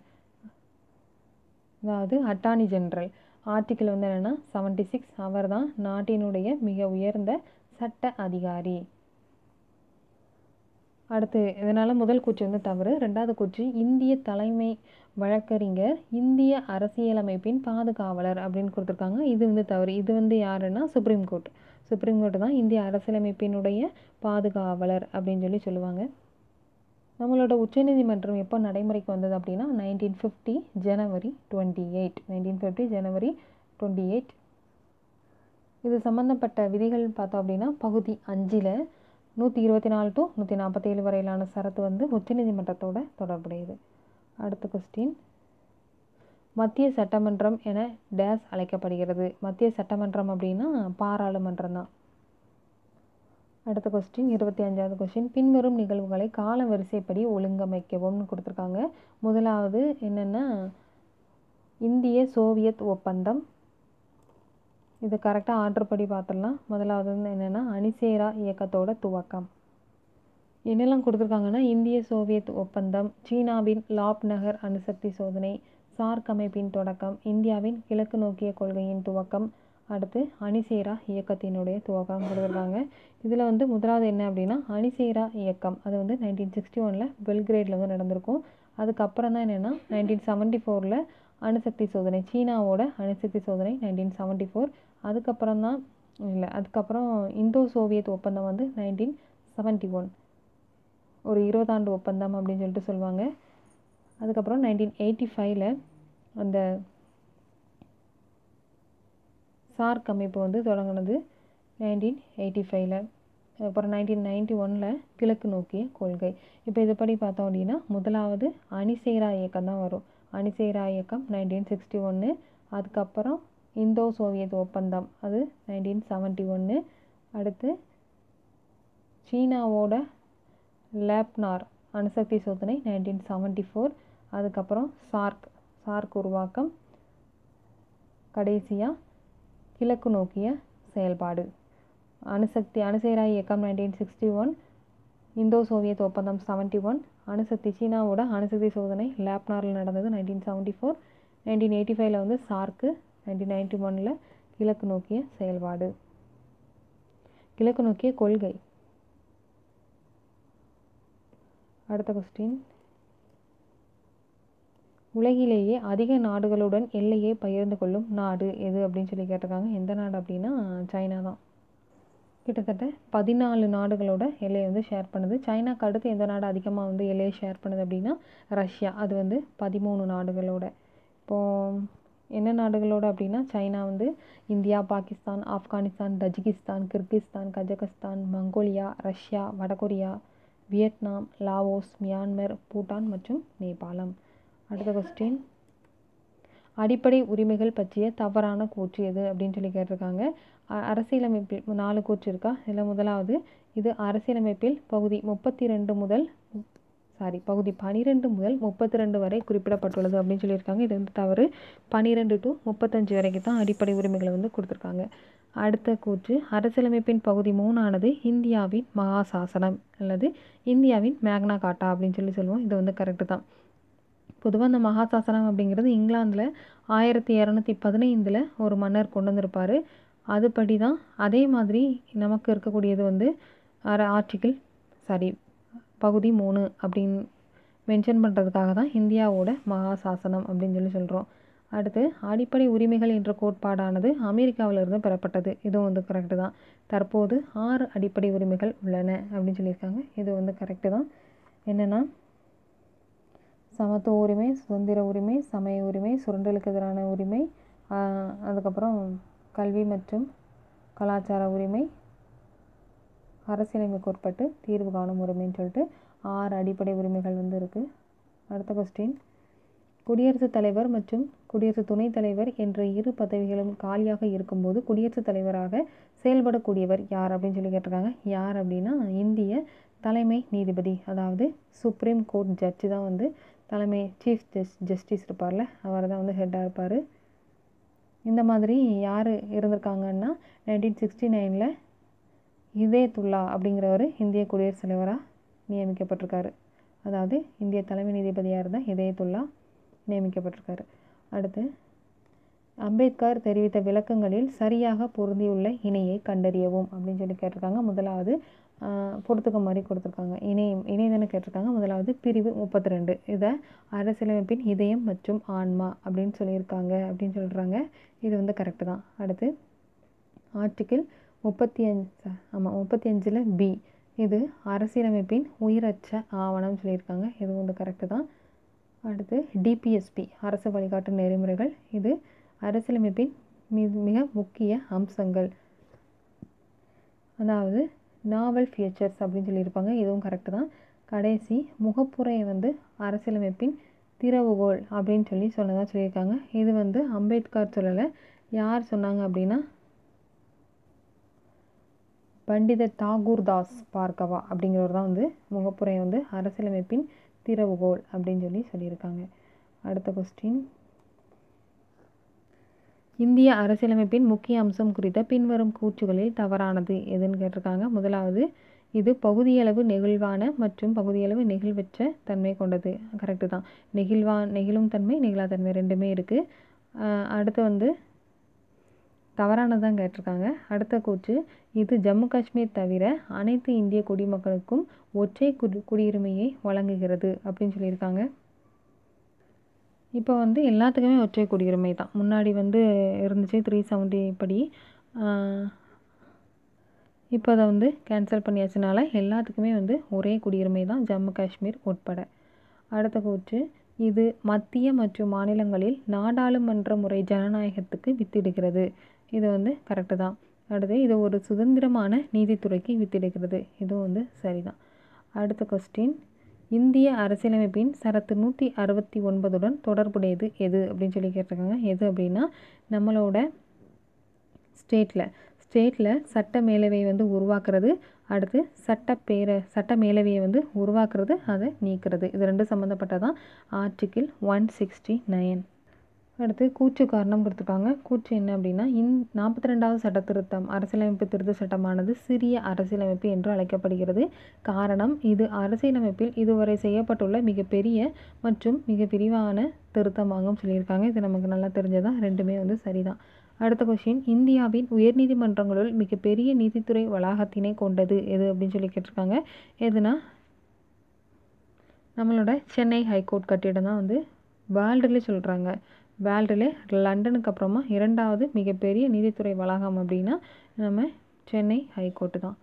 அதாவது அட்டார்னி ஜென்ரல் ஆர்டிக்கிள் வந்து என்னென்னா செவன்டி சிக்ஸ் அவர் தான் நாட்டினுடைய மிக உயர்ந்த சட்ட அதிகாரி. அடுத்து இதனால் முதல் கூச்சி வந்து தவறு. ரெண்டாவது கூச்சி இந்திய தலைமை வழக்கறிஞர் இந்திய அரசியலமைப்பின் பாதுகாவலர் அப்படின்னு கொடுத்துருக்காங்க. இது வந்து தவறு. இது வந்து யாருன்னா சுப்ரீம் கோர்ட் சுப்ரீம் கோர்ட் தான் இந்திய அரசியலமைப்பினுடைய பாதுகாவலர் அப்படின்னு சொல்லி சொல்லுவாங்க. நம்மளோட உச்சநீதிமன்றம் எப்போ நடைமுறைக்கு வந்தது அப்படின்னா nineteen fifty January twenty eight nineteen fifty January twenty eight இது சம்மந்தப்பட்ட விதிகள் பார்த்தோம் அப்படின்னா பகுதி அஞ்சில் நூற்றி இருபத்தி நாலு டு நூற்றி நாற்பத்தேழு வரையிலான சரத்து வந்து உச்சநீதிமன்றத்தோட தொடர்புடையது. அடுத்த கொஸ்டின் மத்திய சட்டமன்றம் என டேஸ் அழைக்கப்படுகிறது. மத்திய சட்டமன்றம் அப்படின்னா பாராளுமன்றம் தான். அடுத்த கொஸ்டின் இருபத்தி அஞ்சாவது கொஸ்டின் பின்வரும் நிகழ்வுகளை கால வரிசைப்படி ஒழுங்கமைக்கவும்னு கொடுத்துருக்காங்க. முதலாவது என்னென்னா இந்திய சோவியத் ஒப்பந்தம். இது கரெக்டாக ஆர்டர் படி பார்த்துடலாம். முதலாவது வந்து என்னென்னா அணிசேரா இயக்கத்தோட துவக்கம். என்னெல்லாம் கொடுத்துருக்காங்கன்னா இந்திய சோவியத் ஒப்பந்தம் சீனாவின் லாப் நகர் அணுசக்தி சோதனை சார்க் அமைப்பின் தொடக்கம் இந்தியாவின் கிழக்கு நோக்கிய கொள்கையின் துவக்கம் அடுத்து அணிசேரா இயக்கத்தினுடைய துவக்கம் கொடுத்துருக்காங்க. இதில் வந்து முதலாவது என்ன அப்படின்னா அணிசேரா இயக்கம். அது வந்து நைன்டீன் சிக்ஸ்டி ஒனில் பெல்கிரேடில் வந்து நடந்திருக்கும். அதுக்கப்புறம் தான் என்னென்னா நைன்டீன் செவன்ட்டி ஃபோரில் அணுசக்தி சோதனை சீனாவோட அணுசக்தி சோதனை நைன்டீன் செவன்ட்டி ஃபோர் அதுக்கப்புறம் தான் இல்லை அதுக்கப்புறம் இந்தோ சோவியத் ஒப்பந்தம் வந்து நைன்டீன் செவன்ட்டி ஒன் ஒரு இருபதாண்டு ஒப்பந்தம் அப்படின்னு சொல்லிட்டு சொல்லுவாங்க. அதுக்கப்புறம் நைன்டீன் எயிட்டி ஃபைவ்ல அந்த சார்க் அமைப்பு வந்து தொடங்கினது நைன்டீன் எயிட்டி ஃபைவ்ல அப்புறம் நைன்டீன் நைன்டி ஒனில் கிழக்கு நோக்கிய கொள்கை. இப்போ இதுபடி பார்த்தோம் அப்படின்னா முதலாவது அணிசேரா இயக்கம் தான் வரும். அணிசேரா இயக்கம் நைன்டீன் சிக்ஸ்டி ஒன்று அதுக்கப்புறம் இந்தோ சோவியத் ஒப்பந்தம் அது நைன்டீன் செவன்ட்டி ஒன்று அடுத்து சீனாவோட லேப்னார் அணுசக்தி சோதனை நைன்டீன் செவன்ட்டி ஃபோர் அதுக்கப்புறம் சார்க் சார்க் உருவாக்கம் கடைசியாக கிழக்கு நோக்கிய செயல்பாடு. அணுசக்தி அணுசேரா இயக்கம் nineteen sixty one Indo Soviet ஒப்பந்தம் செவன்ட்டி ஒன் அணுசக்தி சீனாவோட அணுசக்தி சோதனை லேப்னாரில் நடந்தது nineteen seventy four nineteen eighty ஃபைவ்ல வந்து சார்க்கு நைன்டீன் நைன்டி ஒனில் கிழக்கு நோக்கிய செயல்பாடு. கிழக்கு நோக்கிய கொள்கை. அடுத்த கொஸ்டின் உலகிலேயே அதிக நாடுகளுடன் எல்லையை பகிர்ந்து கொள்ளும் நாடு எது அப்படின்னு சொல்லி கேட்டிருக்காங்க. எந்த நாடு அப்படின்னா சைனா தான். கிட்டத்தட்ட பதினாலு நாடுகளோட எல்லையை வந்து ஷேர் பண்ணுது. சைனாக்கு அடுத்து எந்த நாடு அதிகமாக வந்து எல்லையை ஷேர் பண்ணுது அப்படின்னா ரஷ்யா. அது வந்து பதிமூணு நாடுகளோட. இப்போது என்ன நாடுகளோட அப்படின்னா சைனா வந்து India Pakistan Afghanistan Tajikistan Kyrgyzstan Kazakhstan Mongolia Russia வடகொரியா வியட்நாம் லாவோஸ் மியான்மர் பூட்டான் மற்றும் நேபாளம். அடுத்த கொஸ்டின் அடிப்படை உரிமைகள் பற்றிய தவறான கூற்று எது அப்படின்னு சொல்லி கேட்டிருக்காங்க. அரசியலமைப்பில் நாலு கூற்று இருக்கா? இதில் முதலாவது இது அரசியலமைப்பில் பகுதி முப்பத்தி ரெண்டு முதல் சாரி பகுதி பனிரெண்டு முதல் முப்பத்தி ரெண்டு வரை குறிப்பிடப்பட்டுள்ளது அப்படின்னு சொல்லியிருக்காங்க. இது வந்து தவறு. பனிரெண்டு டு முப்பத்தஞ்சு வரைக்கும் தான் அடிப்படை உரிமைகளை வந்து கொடுத்துருக்காங்க. அடுத்த கூற்று அரசியலமைப்பின் பகுதி மூணானது இந்தியாவின் மகாசாசனம் அல்லது இந்தியாவின் மேக்னா காட்டா அப்படின்னு சொல்லி சொல்லுவோம். இது வந்து கரெக்டு தான். பொதுவாக அந்த மகாசாசனம் அப்படிங்கிறது இங்கிலாந்தில் ஆயிரத்தி இரநூத்தி பதினைந்தில் ஒரு மன்னர் கொண்டு வந்திருப்பார். அதுபடி தான் அதே மாதிரி நமக்கு இருக்கக்கூடியது வந்து அர ஆர்டிக்கிள் சாரி பகுதி மூணு அப்படின்னு மென்ஷன் பண்ணுறதுக்காக தான் இந்தியாவோட மகாசாசனம் அப்படின்னு சொல்லி சொல்கிறோம் அடுத்து அடிப்படை உரிமைகள் என்ற கோட்பாடானது அமெரிக்காவிலிருந்து பெறப்பட்டது. இதுவும் வந்து கரெக்டு தான். தற்போது ஆறு அடிப்படை உரிமைகள் உள்ளன அப்படின்னு சொல்லியிருக்காங்க. இது வந்து கரெக்டு தான். என்னென்னா சமத்துவ உரிமை சுதந்திர உரிமை சமய உரிமை சுரண்டலுக்கு எதிரான உரிமை அதுக்கப்புறம் கல்வி மற்றும் கலாச்சார உரிமை அரசியலமைப்புக்கு உட்பட்டு தீர்வு காணும் உரிமைன்னு சொல்லிட்டு ஆறு அடிப்படை உரிமைகள் வந்து இருக்குது அடுத்த கொஸ்டின் குடியரசுத் தலைவர் மற்றும் குடியரசு துணைத் தலைவர் என்ற இரு பதவிகளும் காலியாக இருக்கும்போது குடியரசுத் தலைவராக செயல்படக்கூடியவர் யார் அப்படின்னு சொல்லி கேட்டிருக்காங்க. யார் அப்படின்னா இந்திய தலைமை நீதிபதி அதாவது சுப்ரீம் கோர்ட் ஜட்ஜு தான் வந்து தலைமை சீஃப் ஜஸ் ஜஸ்டிஸ் இருப்பார்ல அவர் தான் வந்து ஹெட்டாக இருப்பார். இந்த மாதிரி யார் இருந்திருக்காங்கன்னா நைன்டீன் சிக்ஸ்டி நைனில் இதேத்துல்லா அப்படிங்கிறவர் இந்திய குடியரசுத் தலைவராக நியமிக்கப்பட்டிருக்காரு. அதாவது இந்திய தலைமை நீதிபதியாக இருந்த இதயத்துல்லா நியமிக்கப்பட்டிருக்காரு. அடுத்து அம்பேத்கர் தெரிவித்த விளக்கங்களில் சரியாக பொருந்தியுள்ள இணையை கண்டறியவும் அப்படின்னு சொல்லி கேட்டிருக்காங்க. முதலாவது பொறுத்துக்க மாதிரி கொடுத்துருக்காங்க. இணையம் இணை கேட்டிருக்காங்க. முதலாவது பிரிவு முப்பத்தி ரெண்டு இதை அரசியலமைப்பின் இதயம் மற்றும் ஆன்மா அப்படின்னு சொல்லியிருக்காங்க அப்படின்னு சொல்கிறாங்க இது வந்து கரெக்டு தான். அடுத்து ஆர்டிக்கிள் முப்பத்தி அஞ்சு ஆமாம் முப்பத்தி அஞ்சில் பி இது அரசியலமைப்பின் உயிரற்ற ஆவணம் சொல்லியிருக்காங்க. இது வந்து கரெக்டு தான். அடுத்து டிபிஎஸ்பி அரசு வழிகாட்டு நெறிமுறைகள். இது அரசியலமைப்பின் மிக மிக முக்கிய அம்சங்கள். அதாவது நாவல் ஃபியூச்சர்ஸ் அப்படின்னு சொல்லியிருப்பாங்க. இதுவும் கரெக்டு தான். கடைசி முகப்புரையை வந்து அரசியலமைப்பின் திறவுகோல் அப்படின்னு சொல்லி சொன்னதாக சொல்லியிருக்காங்க. இது வந்து அம்பேத்கர் சொல்லலை. யார் சொன்னாங்க அப்படின்னா பண்டித தாகூர் தாஸ் பார்க்கவா அப்படிங்கிறவர் தான் வந்து முகப்புரை வந்து அரசியலமைப்பின் திறவுகோல் அப்படின்னு சொல்லி சொல்லியிருக்காங்க. அடுத்த கொஸ்டின் இந்திய அரசியலமைப்பின் முக்கிய அம்சம் குறித்த பின்வரும் கூற்றுகளில் தவறானது எதுன்னு கேட்டிருக்காங்க. முதலாவது இது பகுதியளவு நெகிழ்வான மற்றும் பகுதியளவு நெகிழ்வற்ற தன்மை கொண்டது. கரெக்டு தான். நெகிழ்வா நெகிழும் தன்மை நெகிழாத்தன்மை ரெண்டுமே இருக்குது அடுத்து வந்து தவறானது தான் கேட்டிருக்காங்க. அடுத்த கூற்று இது ஜம்மு காஷ்மீர் தவிர அனைத்து இந்திய குடிமக்களுக்கும் ஒற்றை குடியுரிமையை வழங்குகிறது அப்படின்னு சொல்லியிருக்காங்க. இப்போ வந்து எல்லாத்துக்குமே ஒற்றை குடியுரிமை தான். முன்னாடி வந்து இருந்துச்சு த்ரீ செவன்ட்டி படி. இப்போ அதை வந்து கேன்சல் பண்ணியாச்சுனால எல்லாத்துக்குமே வந்து ஒரே குடியுரிமை தான் ஜம்மு காஷ்மீர் உட்பட. அடுத்த கூற்று இது மத்திய மற்றும் மாநிலங்களில் நாடாளுமன்ற முறை ஜனநாயகத்துக்கு வித்திடுகிறது. இது வந்து கரெக்டு தான். அடுத்து இது ஒரு சுதந்திரமான நீதித்துறைக்கு வித்திடுகிறது. இதுவும் வந்து சரிதான். அடுத்த கொஸ்டின் இந்திய அரசியலமைப்பின் சரத்து நூற்றி அறுபத்தி ஒன்பதுடன் தொடர்புடையது எது அப்படின்னு சொல்லி கேட்டிருக்காங்க. எது அப்படின்னா நம்மளோட ஸ்டேட்டில் ஸ்டேட்டில் சட்ட மேலவையை வந்து உருவாக்குறது அடுத்து சட்டப்பேர சட்ட மேலவையை வந்து உருவாக்குறது அதை நீக்கிறது. இது ரெண்டும் சம்மந்தப்பட்டதான் ஆர்டிக்கிள் ஒன் சிக்ஸ்டி நைன். அடுத்து கூச்சு காரணம் கொடுத்துருக்காங்க. கூச்சு என்ன அப்படின்னா இந் நாற்பத்தி ரெண்டாவது சட்ட திருத்தம் அரசியலமைப்பு திருத்த சட்டமானது சிறிய அரசியலமைப்பு என்று அழைக்கப்படுகிறது. காரணம் இது அரசியலமைப்பில் இதுவரை செய்யப்பட்டுள்ள மிகப்பெரிய மற்றும் மிக விரிவான திருத்தமாகும் சொல்லியிருக்காங்க. இது நமக்கு நல்லா தெரிஞ்சதான் ரெண்டுமே வந்து சரிதான். அடுத்த கொஷின் இந்தியாவின் உயர்நீதிமன்றங்களுள் மிகப்பெரிய நீதித்துறை வளாகத்தினை கொண்டது எது அப்படின்னு சொல்லி கேட்டிருக்காங்க. எதுனா நம்மளோட சென்னை ஹைகோர்ட் கட்டிடம் தான் வந்து வேர்ல்டுலேயே சொல்கிறாங்க வேர்ல்டுலே லண்டனுக்கு அப்புறமா இரண்டாவது மிகப்பெரிய நீதித்துறை வளாகம் அப்படின்னா நம்ம சென்னை ஹைகோர்ட்டு தான்.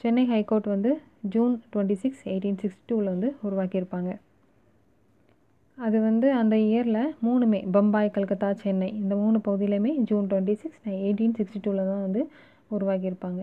சென்னை ஹைகோர்ட் வந்து June twenty six eighteen sixty டூவில் வந்து உருவாக்கியிருப்பாங்க. அது வந்து அந்த இயரில் மூணுமே பம்பாய் கல்கத்தா சென்னை இந்த மூணு பகுதியிலையுமே June twenty six eighteen sixty டூவில் தான் வந்து உருவாக்கியிருப்பாங்க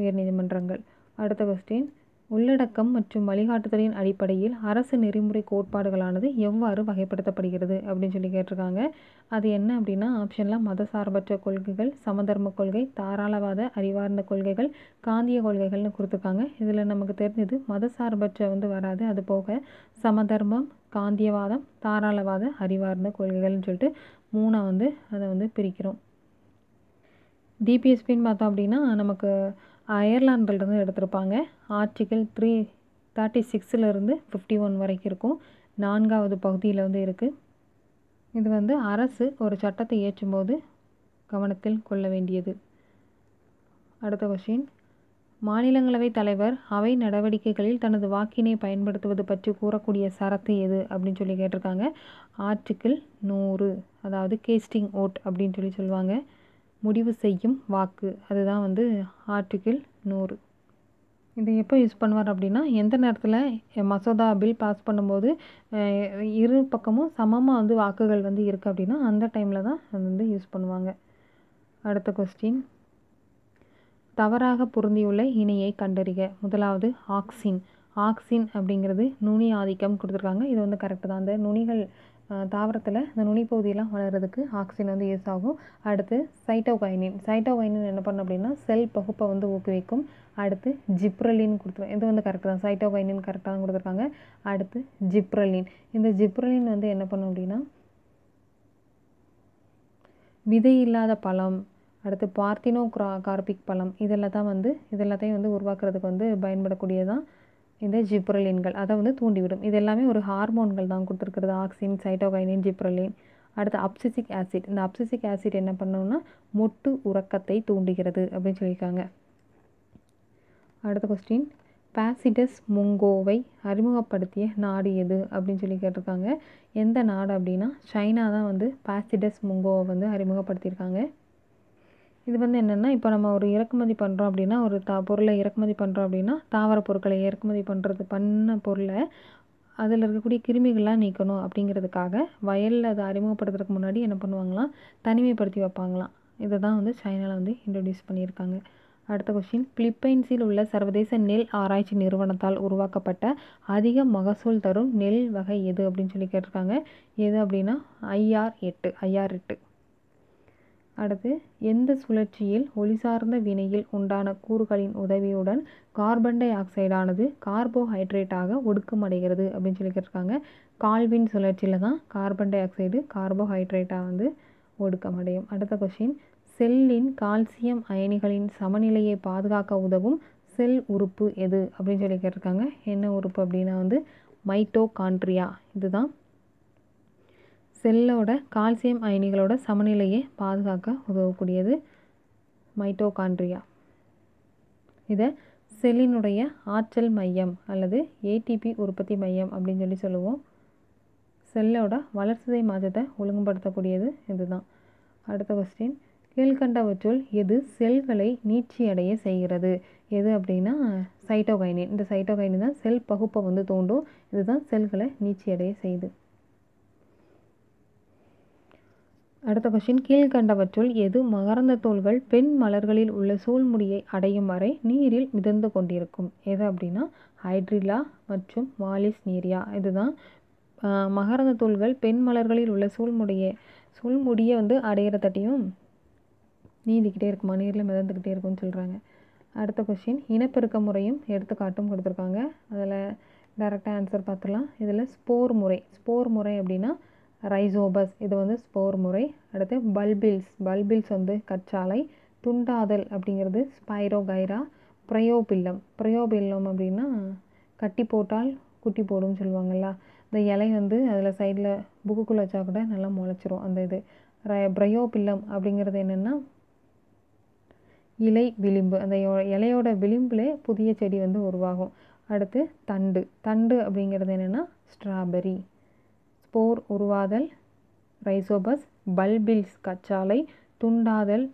உயர்நீதிமன்றங்கள் அடுத்த கொஸ்டின் உள்ளடக்கம் மற்றும் வழிகாட்டுதலின் அடிப்படையில் அரசு நெறிமுறை கோட்பாடுகளானது எவ்வாறு வகைப்படுத்தப்படுகிறது அப்படின்னு சொல்லி கேட்டிருக்காங்க. அது என்ன அப்படின்னா ஆப்ஷனில் மதசார்பற்ற கொள்கைகள் சமதர்ம கொள்கை தாராளவாத அறிவார்ந்த கொள்கைகள் காந்திய கொள்கைகள்னு கொடுத்துருக்காங்க. இதில் நமக்கு தெரிஞ்சது மதசார்பற்ற வந்து வராது. அது போக சமதர்மம் காந்தியவாதம் தாராளவாத அறிவார்ந்த கொள்கைகள்னு சொல்லிட்டு மூணாக வந்து அதை வந்து பிரிக்கிறோம். டிபிஎஸ்பின்னு பார்த்தோம் அப்படின்னா நமக்கு அயர்லாண்டிலிருந்து எடுத்திருப்பாங்க. ஆர்டிகிள் த்ரீ தேர்ட்டி சிக்ஸிலிருந்து ஃபிஃப்டி ஒன் வரைக்கும் இருக்கும். நான்காவது பகுதியில் வந்து இருக்குது இது வந்து அரசு ஒரு சட்டத்தை இயற்றும்போது கவனத்தில் கொள்ள வேண்டியது. அடுத்த கொஷின் மாநிலங்களவை தலைவர் அவை நடவடிக்கைகளில் தனது வாக்கினை பயன்படுத்துவது பற்றி கூறக்கூடிய சரத்து எது அப்படின்னு சொல்லி கேட்டிருக்காங்க. ஆர்டிக்கிள் நூறு அதாவது கேஸ்டிங் ஓட் அப்படின்னு சொல்லி சொல்லுவாங்க. முடிவு செய்யும் வாக்கு. அதுதான் வந்து ஆர்டிகிள் நூறு. இதை எப்போ யூஸ் பண்ணுவார் அப்படின்னா எந்த நேரத்தில் மசோதா பில் பாஸ் பண்ணும்போது இரு பக்கமும் சமமாக வந்து வாக்குகள் வந்து இருக்குது அப்படின்னா அந்த டைமில் தான் அது வந்து யூஸ் பண்ணுவாங்க. அடுத்த கொஸ்டின் தவறாக பொருந்தியுள்ள இணையை கண்டறிக. முதலாவது ஆக்சின் ஆக்சின் அப்படிங்கிறது நுனி ஆதிக்கம் கொடுத்துருக்காங்க. இது வந்து கரெக்டு தான். அந்த நுனிகள் தாவரத்தில் இந்த நுனி பகுதியெல்லாம் வளர்கிறதுக்கு ஆக்சிஜன் வந்து யூஸ் ஆகும். அடுத்து சைட்டோகைனின் சைட்டோகைனின் என்ன பண்ணும் அப்படின்னா செல் பகுப்பை வந்து ஊக்குவிக்கும். அடுத்து ஜிப்ரலின் கொடுத்துருவோம் இது வந்து கரெக்டாக தான். சைட்டோகைனின் கரெக்டாக தான் கொடுத்துருக்காங்க. அடுத்து ஜிப்ரலின் இந்த ஜிப்ரலின் வந்து என்ன பண்ணும் அப்படின்னா விதை இல்லாத பழம் அடுத்து பார்த்தினோ கிரா கார்பிக் பழம் இதெல்லாம் தான் வந்து இதெல்லாத்தையும் வந்து உருவாக்குறதுக்கு வந்து பயன்படக்கூடியதான் இந்த ஜிப்ரலின்கள். அதை வந்து தூண்டிவிடும். இது எல்லாமே ஒரு ஹார்மோன்கள் தான் கொடுத்துருக்குறது. Auxin cytokinin gibberellin. அடுத்து அப்சிசிக் ஆசிட். இந்த அப்சிசிக் ஆசிட் என்ன பண்ணணும்னா மொட்டு உறக்கத்தை தூண்டுகிறது அப்படின்னு சொல்லியிருக்காங்க. அடுத்த கொஸ்டின் பாசிடஸ் முங்கோவை அறிமுகப்படுத்திய நாடு எது அப்படின்னு சொல்லி கேட்டிருக்காங்க. எந்த நாடு அப்படின்னா சைனா தான் வந்து பாசிடஸ் முங்கோவை வந்து அறிமுகப்படுத்தியிருக்காங்க. இது வந்து என்னென்னா இப்போ நம்ம ஒரு இறக்குமதி பண்ணுறோம் அப்படின்னா ஒரு தா பொருளை இறக்குமதி பண்ணுறோம் அப்படின்னா தாவர பொருட்களை இறக்குமதி பண்ணுறது பண்ண பொருளை அதில் இருக்கக்கூடிய கிருமிகள்லாம் நீக்கணும் அப்படிங்கிறதுக்காக வயலில் அதை அறிமுகப்படுத்துறதுக்கு முன்னாடி என்ன பண்ணுவாங்களாம்? தனிமைப்படுத்தி வைப்பாங்களாம். இதை தான் வந்து சைனாவில் வந்து இன்ட்ரடியூஸ் பண்ணியிருக்காங்க. அடுத்த கொஸ்டின் பிலிப்பைன்ஸில் உள்ள சர்வதேச நெல் ஆராய்ச்சி நிறுவனத்தால் உருவாக்கப்பட்ட அதிக மகசூல் தரும் நெல் வகை எது அப்படின்னு சொல்லி கேட்டிருக்காங்க. எது அப்படின்னா ஐஆர் எட்டு ஐஆர் எட்டு. அடுத்து எந்த சுழற்சியில் ஒளி சார்ந்த வினையில் உண்டான கூறுகளின் உதவியுடன் கார்பன் டை ஆக்சைடானது கார்போஹைட்ரேட்டாக ஒடுக்கமடைகிறது அப்படின்னு சொல்லி கேட்டிருக்காங்க. கால்வின் சுழற்சியில் தான் கார்பன் டை ஆக்சைடு கார்போஹைட்ரேட்டாக வந்து ஒடுக்கமடையும். அடுத்த கொஷின் செல்லின் கால்சியம் அயனிகளின் சமநிலையை பாதுகாக்க உதவும் செல் உறுப்பு எது அப்படின்னு சொல்லி கேட்டிருக்காங்க. என்ன உறுப்பு அப்படின்னா வந்து மைட்டோகாண்ட்ரியா. இதுதான் செல்லோட கால்சியம் அயனிகளோட சமநிலையை பாதுகாக்க உதவக்கூடியது மைட்டோகாண்ட்ரியா. இதை செல்லினுடைய ஆற்றல் மையம் அல்லது ஏடிபி உற்பத்தி மையம் அப்படின்னு சொல்லி சொல்லுவோம். செல்லோட வளர்ச்சிதை மாற்றத்தை ஒழுங்குபடுத்தக்கூடியது இதுதான். அடுத்த கொஸ்டின் கீழ்கண்டவற்றுள் எது செல்களை நீட்சியடைய செய்கிறது? எது அப்படின்னா சைட்டோகைனின் இந்த சைட்டோகைனின் தான் செல் பகுப்பை வந்து தூண்டும். இதுதான் செல்களை நீட்சியடைய செய்யுது அடுத்த கொஷின் கீழ்கண்டவற்றுள் எது மகரந்த தோள்கள் பெண் மலர்களில் உள்ள சூழ்முடியை அடையும் வரை நீரில் மிதந்து கொண்டிருக்கும்? எது அப்படின்னா ஹைட்ரில்லா மற்றும் வாலிஸ் நீரியா. இதுதான் மகரந்த தோள்கள் பெண் மலர்களில் உள்ள சூழ்முடியை சூழ்முடியை வந்து அடையிறதட்டையும் நீந்திக்கிட்டே இருக்குமா? நீரில் மிதந்துக்கிட்டே இருக்கும்னு சொல்கிறாங்க அடுத்த கொஷின் இனப்பெருக்க முறையும் எடுத்துக்காட்டும் கொடுத்துருக்காங்க. அதில் டேரெக்டாக ஆன்சர் பார்த்துலாம் இதில் ஸ்போர் முறை. ஸ்போர் முறை அப்படின்னா ரைசோபஸ். இது வந்து ஸ்போர் முறை. அடுத்து பல்பில்ஸ். பல்பில்ஸ் வந்து கற்றாலை துண்டாதல் அப்படிங்கிறது ஸ்பைரோகைரா பிரயோபில்லம். பிரயோபில்லம் அப்படின்னா கட்டி போட்டால் குட்டி போடும்னு சொல்லுவாங்கள்ல இந்த இலை வந்து அதில் சைடில் புக்குக்குள்ளே வச்சா கூட நல்லா முளைச்சிரும் அந்த இது. ர- பிரயோபில்லம் அப்படிங்கிறது என்னென்னா இலை விளிம்பு. அந்த இலையோட விளிம்புலே புதிய செடி வந்து உருவாகும். அடுத்து தண்டு. தண்டு அப்படிங்கிறது என்னென்னா ஸ்ட்ராபெரி ஸ்போர் உருவாதல் ரைசோபஸ் பல்பில்ஸ் கச்சாலை துண்டாதல்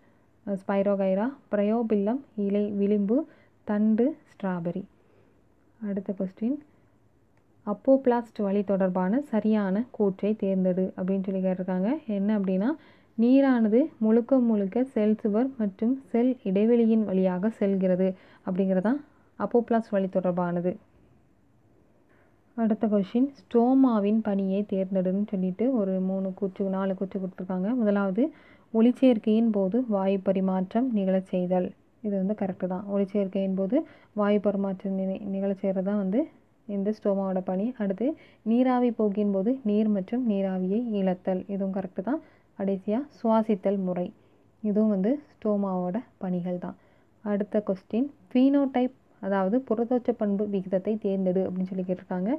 ஸ்பைரோகைரா பிரயோபில்லம் இலை விளிம்பு தண்டு ஸ்ட்ராபெரி. அடுத்த கொஸ்டின் அப்போபிளாஸ்ட் வழி தொடர்பான சரியான கூற்றை தேர்ந்தெடு அப்படின்னு சொல்லி கேட்டிருக்காங்க. என்ன அப்படின்னா நீரானது முழுக்க முழுக்க செல் சுவர் மற்றும் செல் இடைவெளியின் வழியாக செல்கிறது அப்படிங்கிறதான் அப்போபிளாஸ்ட் வழி தொடர்பானது. அடுத்த கொஷின் ஸ்டோமாவின் பணியை தேர்ந்தெடுன்னு சொல்லிட்டு ஒரு மூணு கூச்சு நாலு கூச்சு கொடுத்துருக்காங்க. முதலாவது ஒளிச்சேர்க்கையின் போது வாயு பரிமாற்றம் நிகழச் செய்தல். இது வந்து கரெக்டு தான். ஒளிச்சேர்க்கையின் போது வாயு பரிமாற்றம் நினை நிகழச் செய்கிறது தான் வந்து இந்த ஸ்டோமாவோட பணி. அடுத்து நீராவி போக்கின் போது நீர் மற்றும் நீராவியை இழத்தல். இதுவும் கரெக்டு தான். கடைசியாக சுவாசித்தல் முறை. இதுவும் வந்து ஸ்டோமாவோட பணிகள் தான். அடுத்த கொஸ்டின் ஃபீனோடைப் அதாவது புரதோச்ச பண்பு விகிதத்தை தேர்ந்தெடு அப்படின்னு சொல்லி கேட்டிருக்காங்க.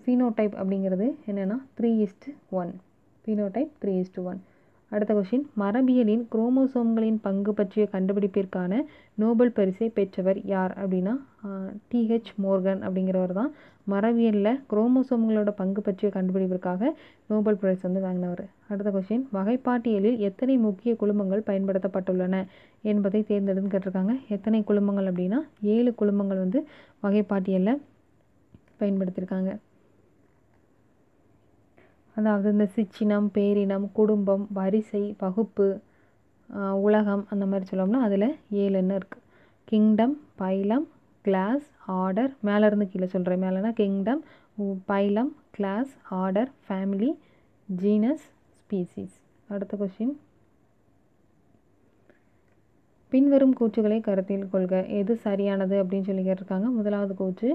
ஃபீனோடைப் அப்படிங்கிறது என்னென்னா three is to one phenotype three is to one அடுத்த கொஷின் மரபியலின் குரோமோசோம்களின் பங்கு பற்றிய கண்டுபிடிப்பிற்கான நோபல் பரிசை பெற்றவர் யார் அப்படின்னா டிஹெச் மோர்கன் அப்படிங்கிறவர் தான். மரபியலில் குரோமோசோம்களோட பங்கு பற்றிய கண்டுபிடிப்பிற்காக நோபல் பிரைஸ் வந்து வாங்கினவர். அடுத்த கொஷின் வகைப்பாட்டியலில் எத்தனை முக்கிய குழுமங்கள் பயன்படுத்தப்பட்டுள்ளன என்பதை தேர்ந்தெடுத்து கேட்டிருக்காங்க. எத்தனை குழுமங்கள் அப்படின்னா ஏழு குழுமங்கள் வந்து வகைப்பாட்டியலில் பயன்படுத்தியிருக்காங்க. அதாவது இந்த சிற்றினம் பேரினம் குடும்பம் வரிசை வகுப்பு உலகம் அந்த மாதிரி சொல்லோம்னா அதில் ஏழுன்னு இருக்குது கிங்டம் பைலம் கிளாஸ் ஆர்டர் மேலேருந்து கீழே சொல்கிறேன் மேலேனா kingdom phylum class order family genus species அடுத்த கொஷின் பின்வரும் கூற்றுகளை கருத்தில் கொள்க. எது சரியானது அப்படின்னு சொல்லி கேட்டிருக்காங்க. முதலாவது கூற்று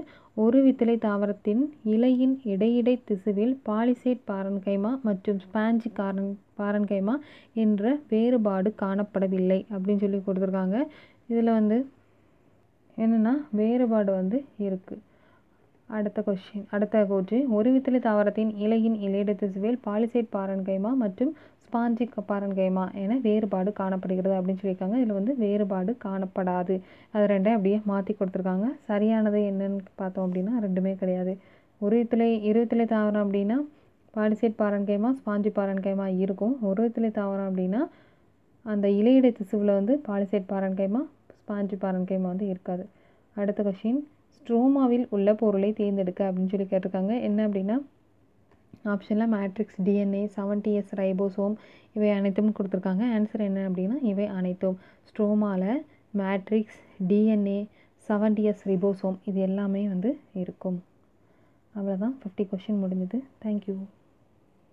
ஒரு வித்திலை தாவரத்தின் இலையின் இடையிடை திசுவில் பாலிசேட் பாரன்கைமா மற்றும் ஸ்பாஞ்சி காரன் பாரன்கைமா என்ற வேறுபாடு காணப்படவில்லை அப்படின்னு சொல்லி கொடுத்துருக்காங்க. இதில் வந்து என்னென்னா வேறுபாடு வந்து இருக்குது அடுத்த கொஷின் அடுத்த கூற்று ஒரு வித்திலை தாவரத்தின் இலையின் இலையிட திசுவில் பாலிசைட் பாரன்கைமா மற்றும் ஸ்பாஞ்சிக் பாரன்கைமா என வேறுபாடு காணப்படுகிறது அப்படின்னு சொல்லியிருக்காங்க. இதில் வந்து வேறுபாடு காணப்படாது. அது ரெண்டையும் அப்படியே மாற்றி கொடுத்துருக்காங்க. சரியானது என்னன்னு பார்த்தோம் அப்படின்னா ரெண்டுமே கிடையாது. ஒரு வித்திலை இரு வித்திலை தாவரம் அப்படின்னா பாலிசைட் பாரன்கைமா ஸ்பாஞ்சி பாரன்கைமா இருக்கும். ஒரு வித்திலை தாவரம் அப்படின்னா அந்த இலையிடை திசுவில் வந்து பாலிசைட் பாரன்கைமா ஸ்பாஞ்சி பாரன்கைமா வந்து இருக்காது. அடுத்த கொஷின் ஸ்ட்ரோமாவில் உள்ள பொருளை தேர்ந்தெடுக்க அப்படின்னு சொல்லி கேட்டிருக்காங்க. என்ன அப்படின்னா ஆப்ஷனில் matrix DNA seventy S ribosome இவை அனைத்தும் கொடுத்துருக்காங்க. ஆன்சர் என்ன அப்படின்னா இவை அனைத்தும். ஸ்ட்ரோமாவில் matrix DNA seventy S ribosome இது எல்லாமே வந்து இருக்கும். அவ்வளோதான் ஃபிஃப்டி கொஷின் முடிஞ்சது. தேங்க்யூ